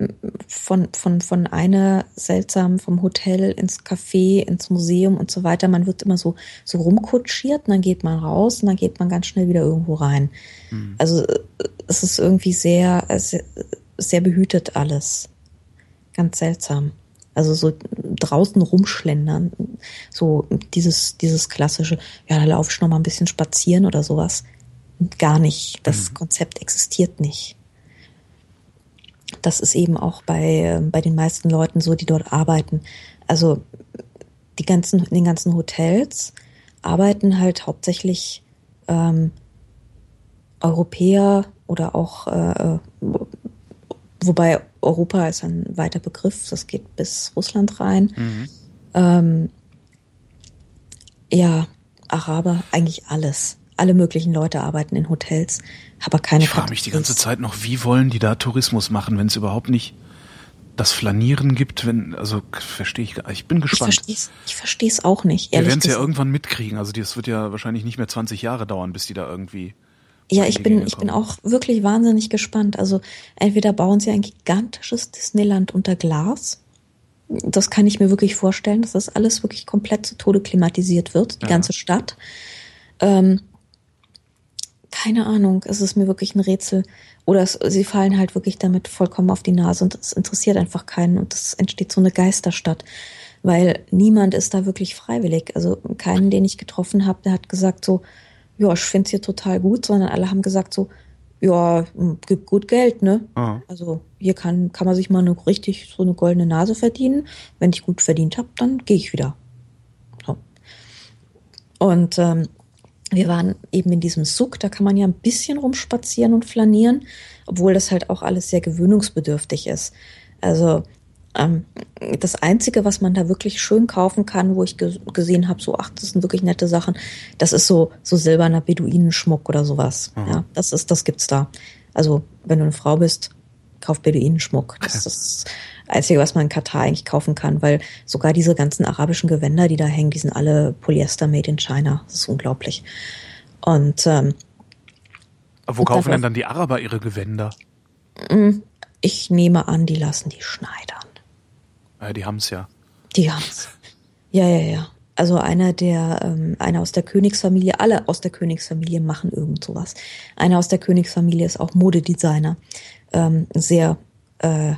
von, von, von einer seltsam vom Hotel ins Café, ins Museum und so weiter, man wird immer so, so rumkutschiert und dann geht man raus und dann geht man ganz schnell wieder irgendwo rein. Mhm. Also es ist irgendwie sehr, sehr, sehr behütet alles. Ganz seltsam. Also so draußen rumschlendern, so dieses, dieses klassische, ja, da laufe ich noch mal ein bisschen spazieren oder sowas. Gar nicht. Das mhm. Konzept existiert nicht. Das ist eben auch bei, bei den meisten Leuten so, die dort arbeiten. Also die ganzen, in den ganzen Hotels arbeiten halt hauptsächlich ähm, Europäer oder auch äh, wobei Europa ist ein weiter Begriff, das geht bis Russland rein. Mhm. Ähm, ja, Araber, eigentlich alles. Alle möglichen Leute arbeiten in Hotels, aber keine Ich frage mich die ganze Zeit noch, wie wollen die da Tourismus machen, wenn es überhaupt nicht das Flanieren gibt, wenn, also verstehe ich gar Ich bin gespannt. Ich verstehe es auch nicht. Wir werden es ja irgendwann mitkriegen. Also das wird ja wahrscheinlich nicht mehr 20 Jahre dauern, bis die da irgendwie ja, ich bin, ich bin auch wirklich wahnsinnig gespannt. Also entweder bauen sie ein gigantisches Disneyland unter Glas. Das kann ich mir wirklich vorstellen, dass das alles wirklich komplett zu Tode klimatisiert wird, die ja. ganze Stadt. Ähm, keine Ahnung. Es ist mir wirklich ein Rätsel. Oder es, sie fallen halt wirklich damit vollkommen auf die Nase und es interessiert einfach keinen und es entsteht so eine Geisterstadt. Weil niemand ist da wirklich freiwillig. Also keinen, den ich getroffen habe, der hat gesagt so, ja, ich finde es hier total gut, sondern alle haben gesagt so, ja, gibt gut Geld, ne? Ah. Also hier kann, kann man sich mal eine richtig so eine goldene Nase verdienen. Wenn ich gut verdient habe, dann gehe ich wieder. So. Und ähm, wir waren eben in diesem Suck, da kann man ja ein bisschen rumspazieren und flanieren, obwohl das halt auch alles sehr gewöhnungsbedürftig ist. Also das Einzige, was man da wirklich schön kaufen kann, wo ich ge gesehen habe, so ach, das sind wirklich nette Sachen, das ist so so silberner Beduinenschmuck oder sowas. Mhm. Ja, das ist das gibt's da. Also wenn du eine Frau bist, kauf Beduinenschmuck. Das ist das Einzige, was man in Katar eigentlich kaufen kann, weil sogar diese ganzen arabischen Gewänder, die da hängen, die sind alle Polyester made in China. Das ist unglaublich. Und ähm, Aber wo kaufen denn dann die Araber ihre Gewänder? ich nehme an, die lassen die schneidern. Ja, die haben's ja. Die haben's. Ja, ja, ja. Also einer der, ähm, einer aus der Königsfamilie, alle aus der Königsfamilie machen irgend sowas. Einer aus der Königsfamilie ist auch Modedesigner. Ähm, sehr äh,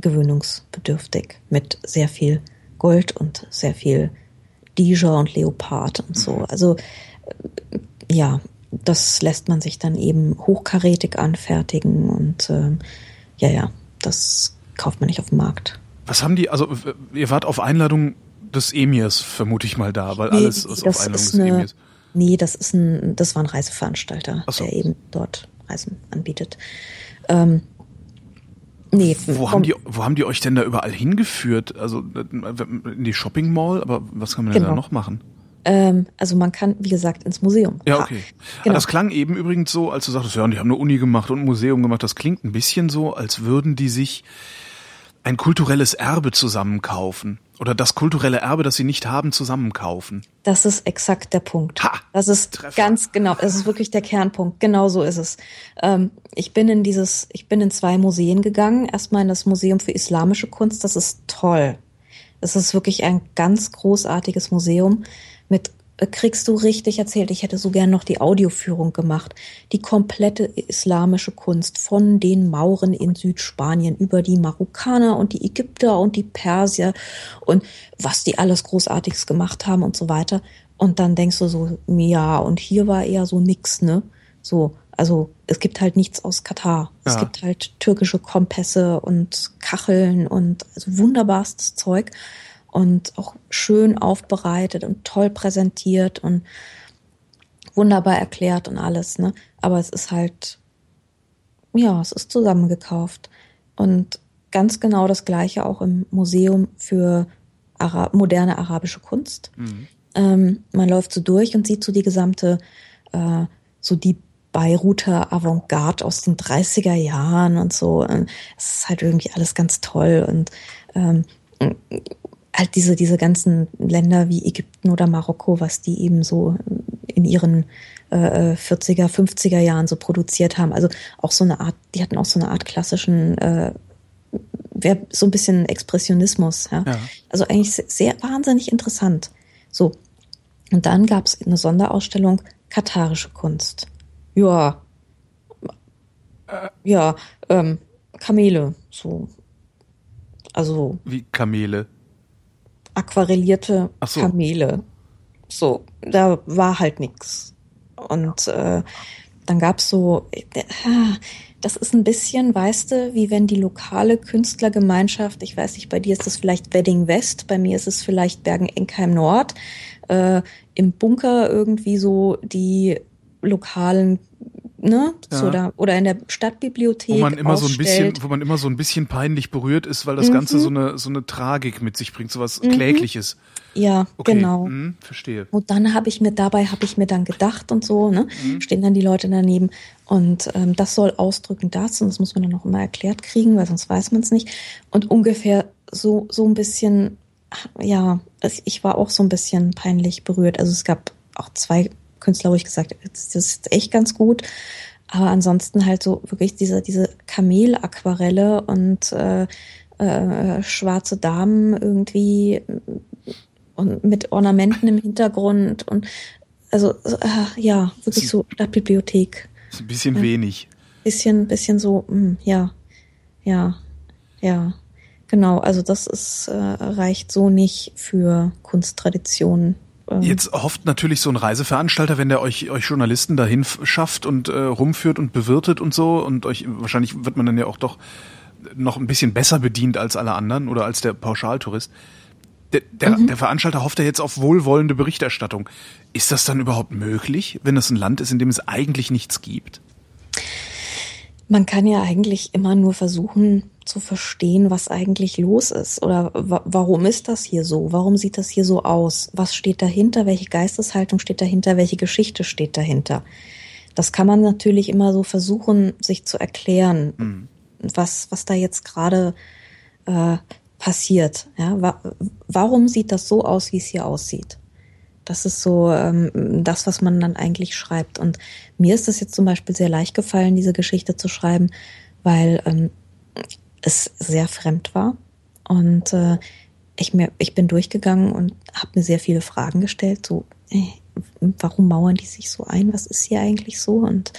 gewöhnungsbedürftig mit sehr viel Gold und sehr viel Dijon und Leopard und so. Also äh, ja, das lässt man sich dann eben hochkarätig anfertigen und ähm, ja, ja, das kauft man nicht auf dem Markt. Was haben die, also ihr wart auf Einladung des Emirs, vermute ich mal da, weil Nee, alles nee, ist auf Einladung ist des eine- Emirs. Nee, das ist ein, das war ein Reiseveranstalter, so. der eben dort Reisen anbietet. Ähm, nee, Wo haben, die, wo haben die euch denn da überall hingeführt? Also äh, in die Shopping Mall, aber was kann man denn da Genau. noch machen? ähm, also man kann, wie gesagt, ins Museum. Ja, okay. Genau. das klang eben übrigens so, als du sagtest, ja, und die haben eine Uni gemacht und ein Museum gemacht. Das klingt ein bisschen so, als würden die sich ein kulturelles Erbe zusammenkaufen. Oder das kulturelle Erbe, das sie nicht haben, zusammenkaufen. Das ist exakt der Punkt. Ha! Das ist Treffer. ganz genau, das ist wirklich der Kernpunkt. Genau so ist es. Ähm, ich bin in dieses, ich bin in zwei Museen gegangen. Erstmal in das Museum für islamische Kunst. Das ist toll. Das ist wirklich ein ganz großartiges Museum mit kriegst du richtig erzählt. Ich hätte so gern noch die Audioführung gemacht. Die komplette islamische Kunst von den Mauren in Südspanien über die Marokkaner und die Ägypter und die Persier und was die alles Großartiges gemacht haben und so weiter. Und dann denkst du so, ja, und hier war eher so nix, ne? So, also es gibt halt nichts aus Katar. Es Ja. gibt halt türkische Kompässe und Kacheln und also wunderbarstes Zeug und auch schön aufbereitet und toll präsentiert und wunderbar erklärt und alles, ne? Aber es ist halt, ja, es ist zusammengekauft. Und ganz genau das Gleiche auch im Museum für Ara moderne arabische Kunst. Ähm, man läuft so durch und sieht so die gesamte, äh, so die Beiruter Avantgarde aus den 30er Jahren und so. Es ist halt irgendwie alles ganz toll und ähm, halt diese, diese ganzen Länder wie Ägypten oder Marokko, was die eben so in ihren äh, 40er, 50er Jahren so produziert haben. Also auch so eine Art, die hatten auch so eine Art klassischen, äh, so ein bisschen Expressionismus. Ja? Ja. Also eigentlich se- sehr wahnsinnig interessant. So. Und dann gab es eine Sonderausstellung Katarische Kunst. Ja. Ja, ähm, Kamele, so. Also Wie Kamele. Aquarellierte so. Kamele. So, da war halt nix. Und äh, dann gab's so, äh, das ist ein bisschen, weißt du, wie wenn die lokale Künstlergemeinschaft, ich weiß nicht, bei dir ist das vielleicht Wedding West, bei mir ist es vielleicht Bergen-Enkheim Nord, äh, im Bunker irgendwie so die lokalen, ne, so Ja. da, oder in der Stadtbibliothek. Wo man immer so ein bisschen, wo man immer so ein bisschen peinlich berührt ist, weil das Ganze so eine, so eine Tragik mit sich bringt, so was Klägliches. Ja, Okay, genau. hm, verstehe. Und dann habe ich mir dabei habe ich mir dann gedacht und so, ne, stehen dann die Leute daneben und ähm, das soll ausdrücken das und das muss man dann auch immer erklärt kriegen, weil sonst weiß man es nicht. Und ungefähr so so ein bisschen, ja, ich war auch so ein bisschen peinlich berührt. Also es gab auch zwei Künstler, wo ich gesagt habe, das ist echt ganz gut. Aber ansonsten halt so wirklich diese, diese Kamelaquarelle und äh, äh, schwarze Damen irgendwie und mit Ornamenten im Hintergrund und also äh, ja, wirklich so Stadtbibliothek. Ist ein bisschen ja. wenig. Bisschen, bisschen so, mh, hm, ja, ja, ja. Genau, also das ist, äh, reicht so nicht für Kunsttraditionen. Ähm. Jetzt hofft natürlich so ein Reiseveranstalter, wenn der euch, euch Journalisten dahin schafft und äh, rumführt und bewirtet und so und euch, wahrscheinlich wird man dann ja auch doch noch ein bisschen besser bedient als alle anderen oder als der Pauschaltourist. Der, der, mhm. der Veranstalter hofft ja jetzt auf wohlwollende Berichterstattung. Ist das dann überhaupt möglich, wenn es ein Land ist, in dem es eigentlich nichts gibt? Man kann ja eigentlich immer nur versuchen zu verstehen, was eigentlich los ist oder warum ist das hier so? Warum sieht das hier so aus? Was steht dahinter? Welche Geisteshaltung steht dahinter? Welche Geschichte steht dahinter? Das kann man natürlich immer so versuchen, sich zu erklären, mhm. was, was da jetzt gerade äh, passiert. Ja? Wa warum sieht das so aus, wie es hier aussieht? Das ist so ähm, das, was man dann eigentlich schreibt. Und mir ist das jetzt zum Beispiel sehr leicht gefallen, diese Geschichte zu schreiben, weil ähm, es sehr fremd war. Und äh, ich, mir, ich bin durchgegangen und habe mir sehr viele Fragen gestellt. So, ey, warum mauern die sich so ein? Was ist hier eigentlich so? Und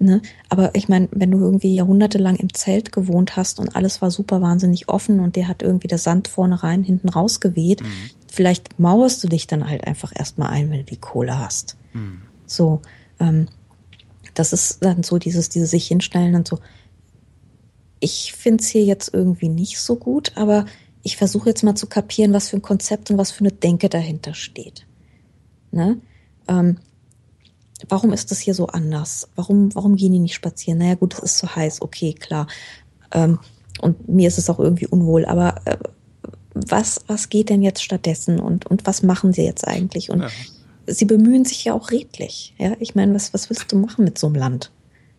Ne? Aber ich meine, wenn du irgendwie jahrhundertelang im Zelt gewohnt hast und alles war super wahnsinnig offen und der hat irgendwie der Sand vorne rein, hinten raus geweht, mhm. vielleicht mauerst du dich dann halt einfach erstmal ein, wenn du die Kohle hast. Mhm. So, ähm, das ist dann so dieses, dieses sich hinstellen und so. Ich finde es hier jetzt irgendwie nicht so gut, aber ich versuche jetzt mal zu kapieren, was für ein Konzept und was für eine Denke dahinter steht. Ne? Ähm, warum ist das hier so anders? Warum, warum gehen die nicht spazieren? Naja, gut, es ist so heiß, okay, klar. Ähm, und mir ist es auch irgendwie unwohl, aber äh, was, was geht denn jetzt stattdessen und, und was machen sie jetzt eigentlich? Und ja. sie bemühen sich ja auch redlich. Ja, ich meine, was, was willst du machen mit so einem Land?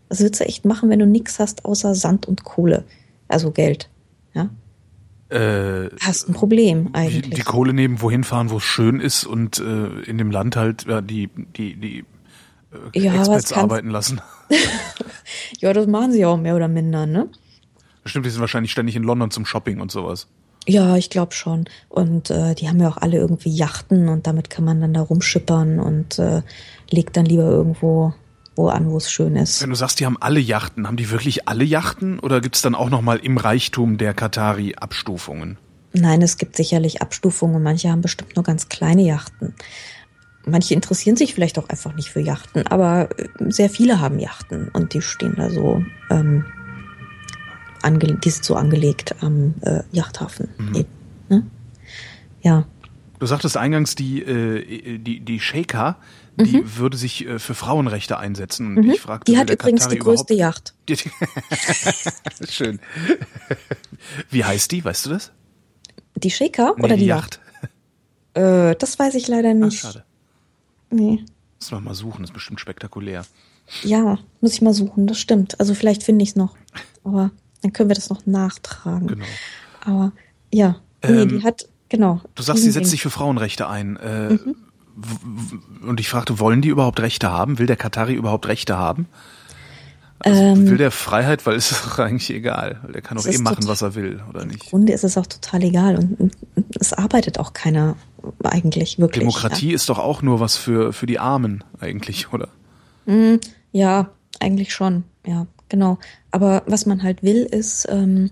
Was willst du echt machen, wenn du nichts hast außer Sand und Kohle? Also Geld. Ja. Äh, hast ein Problem eigentlich. Die Kohle nehmen, wohin fahren, wo es schön ist und äh, in dem Land halt ja, die, die, die äh, ja, Experts arbeiten lassen. ja, das machen sie auch mehr oder minder, ne? Bestimmt, die sind wahrscheinlich ständig in London zum Shopping und sowas. Ja, ich glaube schon. Und äh, die haben ja auch alle irgendwie Yachten und damit kann man dann da rumschippern und äh, legt dann lieber irgendwo wo an, wo es schön ist. Wenn du sagst, die haben alle Yachten, haben die wirklich alle Yachten oder gibt es dann auch nochmal im Reichtum der Katari Abstufungen? Nein, es gibt sicherlich Abstufungen. Manche haben bestimmt nur ganz kleine Yachten. Manche interessieren sich vielleicht auch einfach nicht für Yachten, aber äh, sehr viele haben Yachten und die stehen da so, ähm, ange die sind so angelegt am äh, Yachthafen. Mhm. Ne? Ja. Du sagtest eingangs, die, äh, die, die Shaker, die mhm. würde sich äh, für Frauenrechte einsetzen. Mhm. ich fragte, die hat übrigens Katari die größte Yacht. Schön. Wie heißt die, weißt du das? Die Shaker nee, oder die, die Yacht? Yacht? Äh, das weiß ich leider nicht. Ach, schade. Nee. Muss man mal suchen, das ist bestimmt spektakulär. Ja, muss ich mal suchen, das stimmt. Also vielleicht finde ich es noch. Aber dann können wir das noch nachtragen. Genau. Aber ja, nee, ähm, die hat, genau. Du sagst, sie setzt sich für Frauenrechte ein. Äh, mhm. Und ich fragte, wollen die überhaupt Rechte haben? Will der Katari überhaupt Rechte haben? Also ähm, will der Freiheit, weil es ist doch eigentlich egal. Der kann doch eh machen, was er will, oder nicht? Im Grunde ist es auch total egal und, und es arbeitet auch keiner eigentlich wirklich. Demokratie ja. ist doch auch nur was für, für die Armen eigentlich, oder? Mm, ja, eigentlich schon, ja, genau. Aber was man halt will, ist ähm,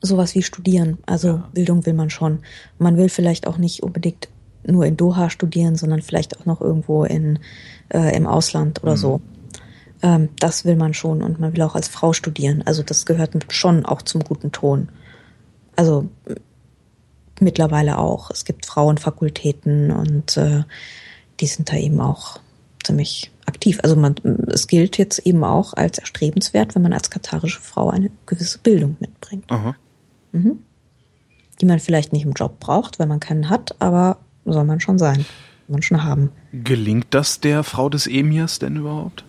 sowas wie studieren. Also ja. Bildung will man schon. Man will vielleicht auch nicht unbedingt nur in Doha studieren, sondern vielleicht auch noch irgendwo in, äh, im Ausland oder mhm. so. Ähm, das will man schon und man will auch als Frau studieren. Also das gehört schon auch zum guten Ton. Also mittlerweile auch. Es gibt Frauenfakultäten und äh, die sind da eben auch ziemlich aktiv. Also man, es gilt jetzt eben auch als erstrebenswert, wenn man als katarische Frau eine gewisse Bildung mitbringt. Mhm. Die man vielleicht nicht im Job braucht, wenn man keinen hat, aber soll man schon sein, man schon haben. Gelingt das der Frau des Emirs denn überhaupt?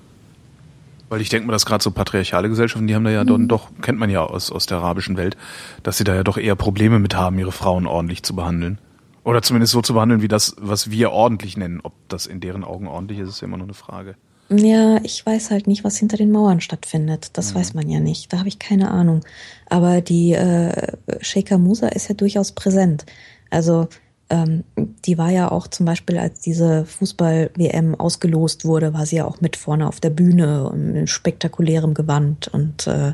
Weil ich denke mal, dass gerade so patriarchale Gesellschaften, die haben da ja mhm. doch, kennt man ja aus, aus der arabischen Welt, dass sie da ja doch eher Probleme mit haben, ihre Frauen ordentlich zu behandeln. Oder zumindest so zu behandeln, wie das, was wir ordentlich nennen. Ob das in deren Augen ordentlich ist, ist ja immer noch eine Frage. Ja, ich weiß halt nicht, was hinter den Mauern stattfindet. Das mhm. weiß man ja nicht. Da habe ich keine Ahnung. Aber die äh, Sheikha Musa ist ja durchaus präsent. Also ähm, die war ja auch zum Beispiel, als diese Fußball-WM ausgelost wurde, war sie ja auch mit vorne auf der Bühne in spektakulärem Gewand und äh,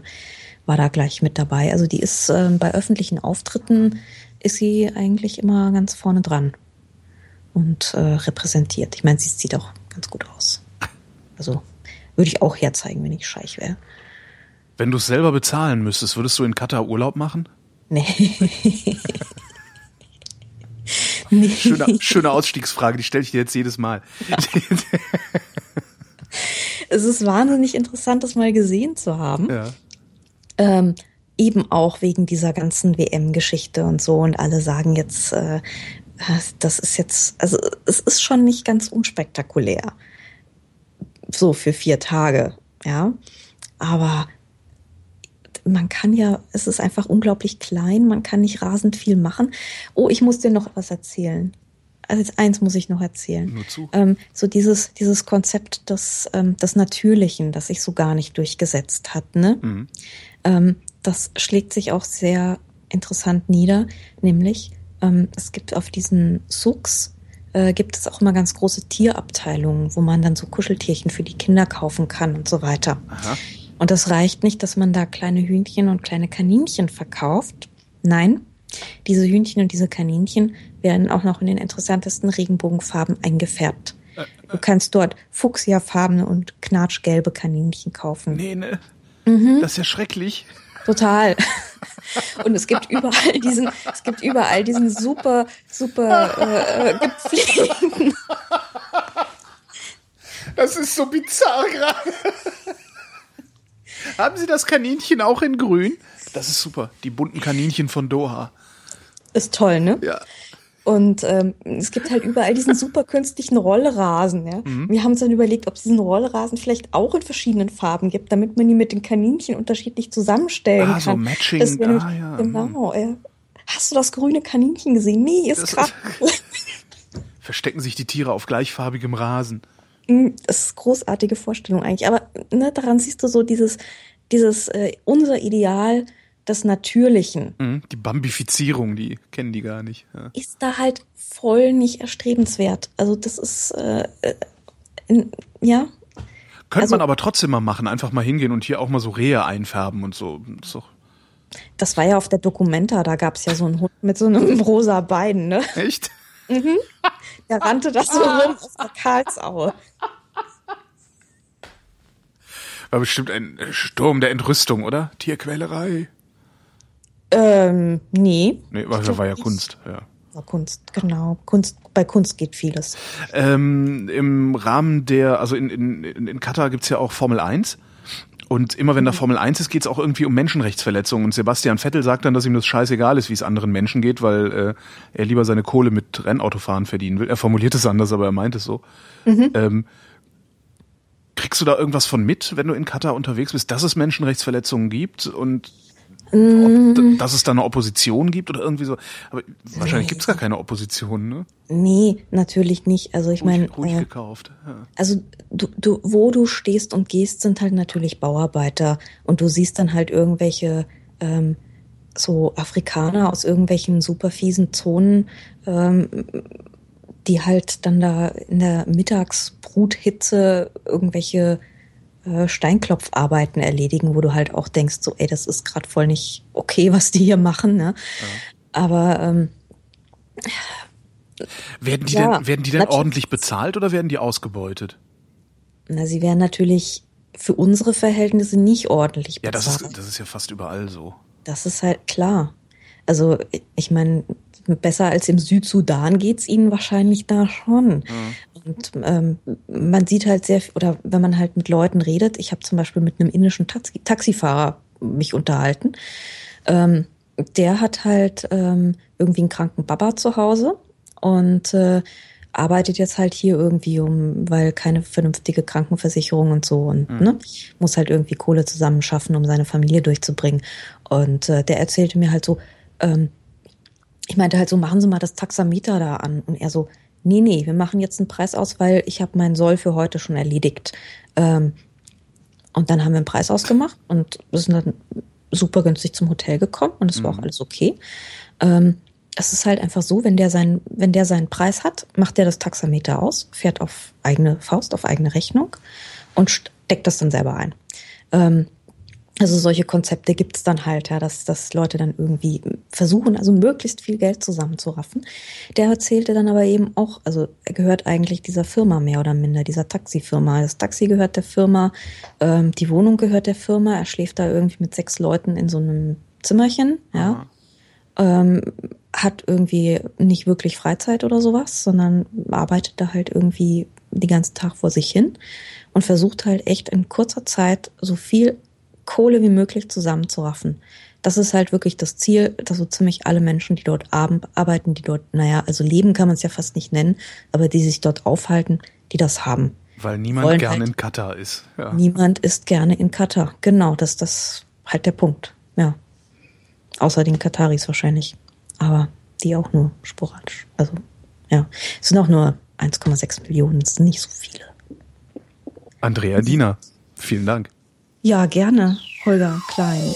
war da gleich mit dabei. Also die ist äh, bei öffentlichen Auftritten ist sie eigentlich immer ganz vorne dran und äh, repräsentiert. Ich meine, sie sieht auch ganz gut aus. Also würde ich auch herzeigen, wenn ich scheich wäre. Wenn du es selber bezahlen müsstest, würdest du in Katar Urlaub machen? Nee. nee. Schöne, schöne Ausstiegsfrage, die stelle ich dir jetzt jedes Mal. Ja. es ist wahnsinnig interessant, das mal gesehen zu haben. Ja. Ähm, eben auch wegen dieser ganzen WM-Geschichte und so. Und alle sagen jetzt, äh, das ist jetzt, also es ist schon nicht ganz unspektakulär. So für vier Tage, ja. Aber man kann ja, es ist einfach unglaublich klein, man kann nicht rasend viel machen. Oh, ich muss dir noch was erzählen. Also eins muss ich noch erzählen. Nur zu. Ähm, so dieses, dieses Konzept des, ähm, des Natürlichen, das sich so gar nicht durchgesetzt hat, ne? Mhm. Ähm, das schlägt sich auch sehr interessant nieder, nämlich ähm, es gibt auf diesen Sucks äh, gibt es auch immer ganz große Tierabteilungen, wo man dann so Kuscheltierchen für die Kinder kaufen kann und so weiter. Aha. Und das reicht nicht, dass man da kleine Hühnchen und kleine Kaninchen verkauft. Nein, diese Hühnchen und diese Kaninchen werden auch noch in den interessantesten Regenbogenfarben eingefärbt. Du kannst dort fuchsiafarbene und knatschgelbe Kaninchen kaufen. Nee, ne? Mhm. Das ist ja schrecklich. Total. Und es gibt überall diesen, es gibt überall diesen super, super äh, gepflegten. Das ist so bizarr gerade. Haben Sie das Kaninchen auch in grün? Das ist super. Die bunten Kaninchen von Doha. Ist toll, ne? Ja. Und ähm, es gibt halt überall diesen super künstlichen Rollrasen. Ja? Mhm. Wir haben uns dann überlegt, ob es diesen Rollrasen vielleicht auch in verschiedenen Farben gibt, damit man die mit den Kaninchen unterschiedlich zusammenstellen ah, kann. so Matching. Das ah, ja. Genau. Ja. Hast du das grüne Kaninchen gesehen? Nee, ist gerade. Verstecken sich die Tiere auf gleichfarbigem Rasen. Mhm, das ist eine großartige Vorstellung eigentlich. Aber ne, daran siehst du so dieses, dieses äh, unser Ideal des Natürlichen. Mhm, die Bambifizierung, die kennen die gar nicht. Ja. Ist da halt voll nicht erstrebenswert. Also das ist äh, in, ja. Könnte Also- man aber trotzdem mal machen, einfach mal hingehen und hier auch mal so Rehe einfärben und so. Doch Das war ja auf der Documenta, da gab's ja so einen Hund mit so einem rosa Bein, ne? echt? Der rannte das so rum aus der Karlsaue. War bestimmt ein Sturm der Entrüstung, oder? Tierquälerei. Ähm, nee. Nee, war, war ja. Kunst, ja. War Kunst, genau. Kunst, bei Kunst geht vieles. Ähm, Im Rahmen der, also in, in, in in Katar gibt's ja auch Formel 1. Und immer wenn da Formel 1 ist, geht's auch irgendwie um Menschenrechtsverletzungen. Und Sebastian Vettel sagt dann, dass ihm das scheißegal ist, wie es anderen Menschen geht, weil äh, er lieber seine Kohle mit Rennautofahren verdienen will. Er formuliert es anders, aber er meint es so. Ähm, kriegst du da irgendwas von mit, wenn du in Katar unterwegs bist, dass es Menschenrechtsverletzungen gibt und ob, d- dass es da eine Opposition gibt oder irgendwie so? Aber wahrscheinlich gibt's gar keine Opposition, ne? Nee, natürlich nicht. Also ich meine, Ruhig, ruhig äh, gekauft. Ja. also du, du, wo du stehst und gehst, sind halt natürlich Bauarbeiter und du siehst dann halt irgendwelche ähm, so Afrikaner aus irgendwelchen super fiesen Zonen, ähm, die halt dann da in der Mittagsbruthitze irgendwelche äh, Steinklopfarbeiten erledigen, wo du halt auch denkst, so, ey, das ist gerade voll nicht okay, was die hier machen, ne? Aber ähm, Werden die Ja, denn, werden die denn ordentlich bezahlt oder werden die ausgebeutet? na, sie wären natürlich für unsere Verhältnisse nicht ordentlich Ja, bezahlt. das ist, das ist ja fast überall so. Das ist halt klar. Also ich meine, besser als im Südsudan geht's ihnen wahrscheinlich da schon. Und ähm, man sieht halt sehr, oder wenn man halt mit Leuten redet, ich habe zum Beispiel mit einem indischen Taxi Taxifahrer mich unterhalten. Ähm, der hat halt ähm, irgendwie einen kranken Baba zu Hause und äh, arbeitet jetzt halt hier irgendwie um, weil keine vernünftige Krankenversicherung und so und ne, muss halt irgendwie Kohle zusammenschaffen, um seine Familie durchzubringen. Und äh, der erzählte mir halt so, ähm, ich meinte halt so, machen Sie mal das Taxameter da an. Und er so, nee, nee, wir machen jetzt einen Preis aus, weil ich habe meinen Soll für heute schon erledigt. Ähm, und dann haben wir einen Preis ausgemacht und sind dann super günstig zum Hotel gekommen und es war auch alles okay. Ähm, es ist halt einfach so, wenn der, sein, wenn der seinen Preis hat, macht der das Taxameter aus, fährt auf eigene Faust, auf eigene Rechnung und steckt das dann selber ein. Ähm, also solche Konzepte gibt es dann halt, ja, dass, dass Leute dann irgendwie versuchen, also möglichst viel Geld zusammenzuraffen. Der erzählte dann aber eben auch, also er gehört eigentlich dieser Firma mehr oder minder, dieser Taxifirma. Das Taxi gehört der Firma, ähm, die Wohnung gehört der Firma. Er schläft da irgendwie mit sechs Leuten in so einem Zimmerchen, ja. Ähm, hat irgendwie nicht wirklich Freizeit oder sowas, sondern arbeitet da halt irgendwie den ganzen Tag vor sich hin und versucht halt echt in kurzer Zeit so viel Kohle wie möglich zusammenzuraffen. Das ist halt wirklich das Ziel, dass so ziemlich alle Menschen, die dort arbeiten, die dort, naja, also leben kann man es ja fast nicht nennen, aber die sich dort aufhalten, die das haben. Weil niemand gerne halt, in Katar ist. Ja. Niemand ist gerne in Katar. Genau, das ist das halt der Punkt. Ja. Außer den Kataris wahrscheinlich. Aber die auch nur sporadisch. Also, ja. Es sind auch nur 1,6 Millionen, es sind nicht so viele. Andrea Diener, vielen Dank. Ja, gerne, Holger Klein.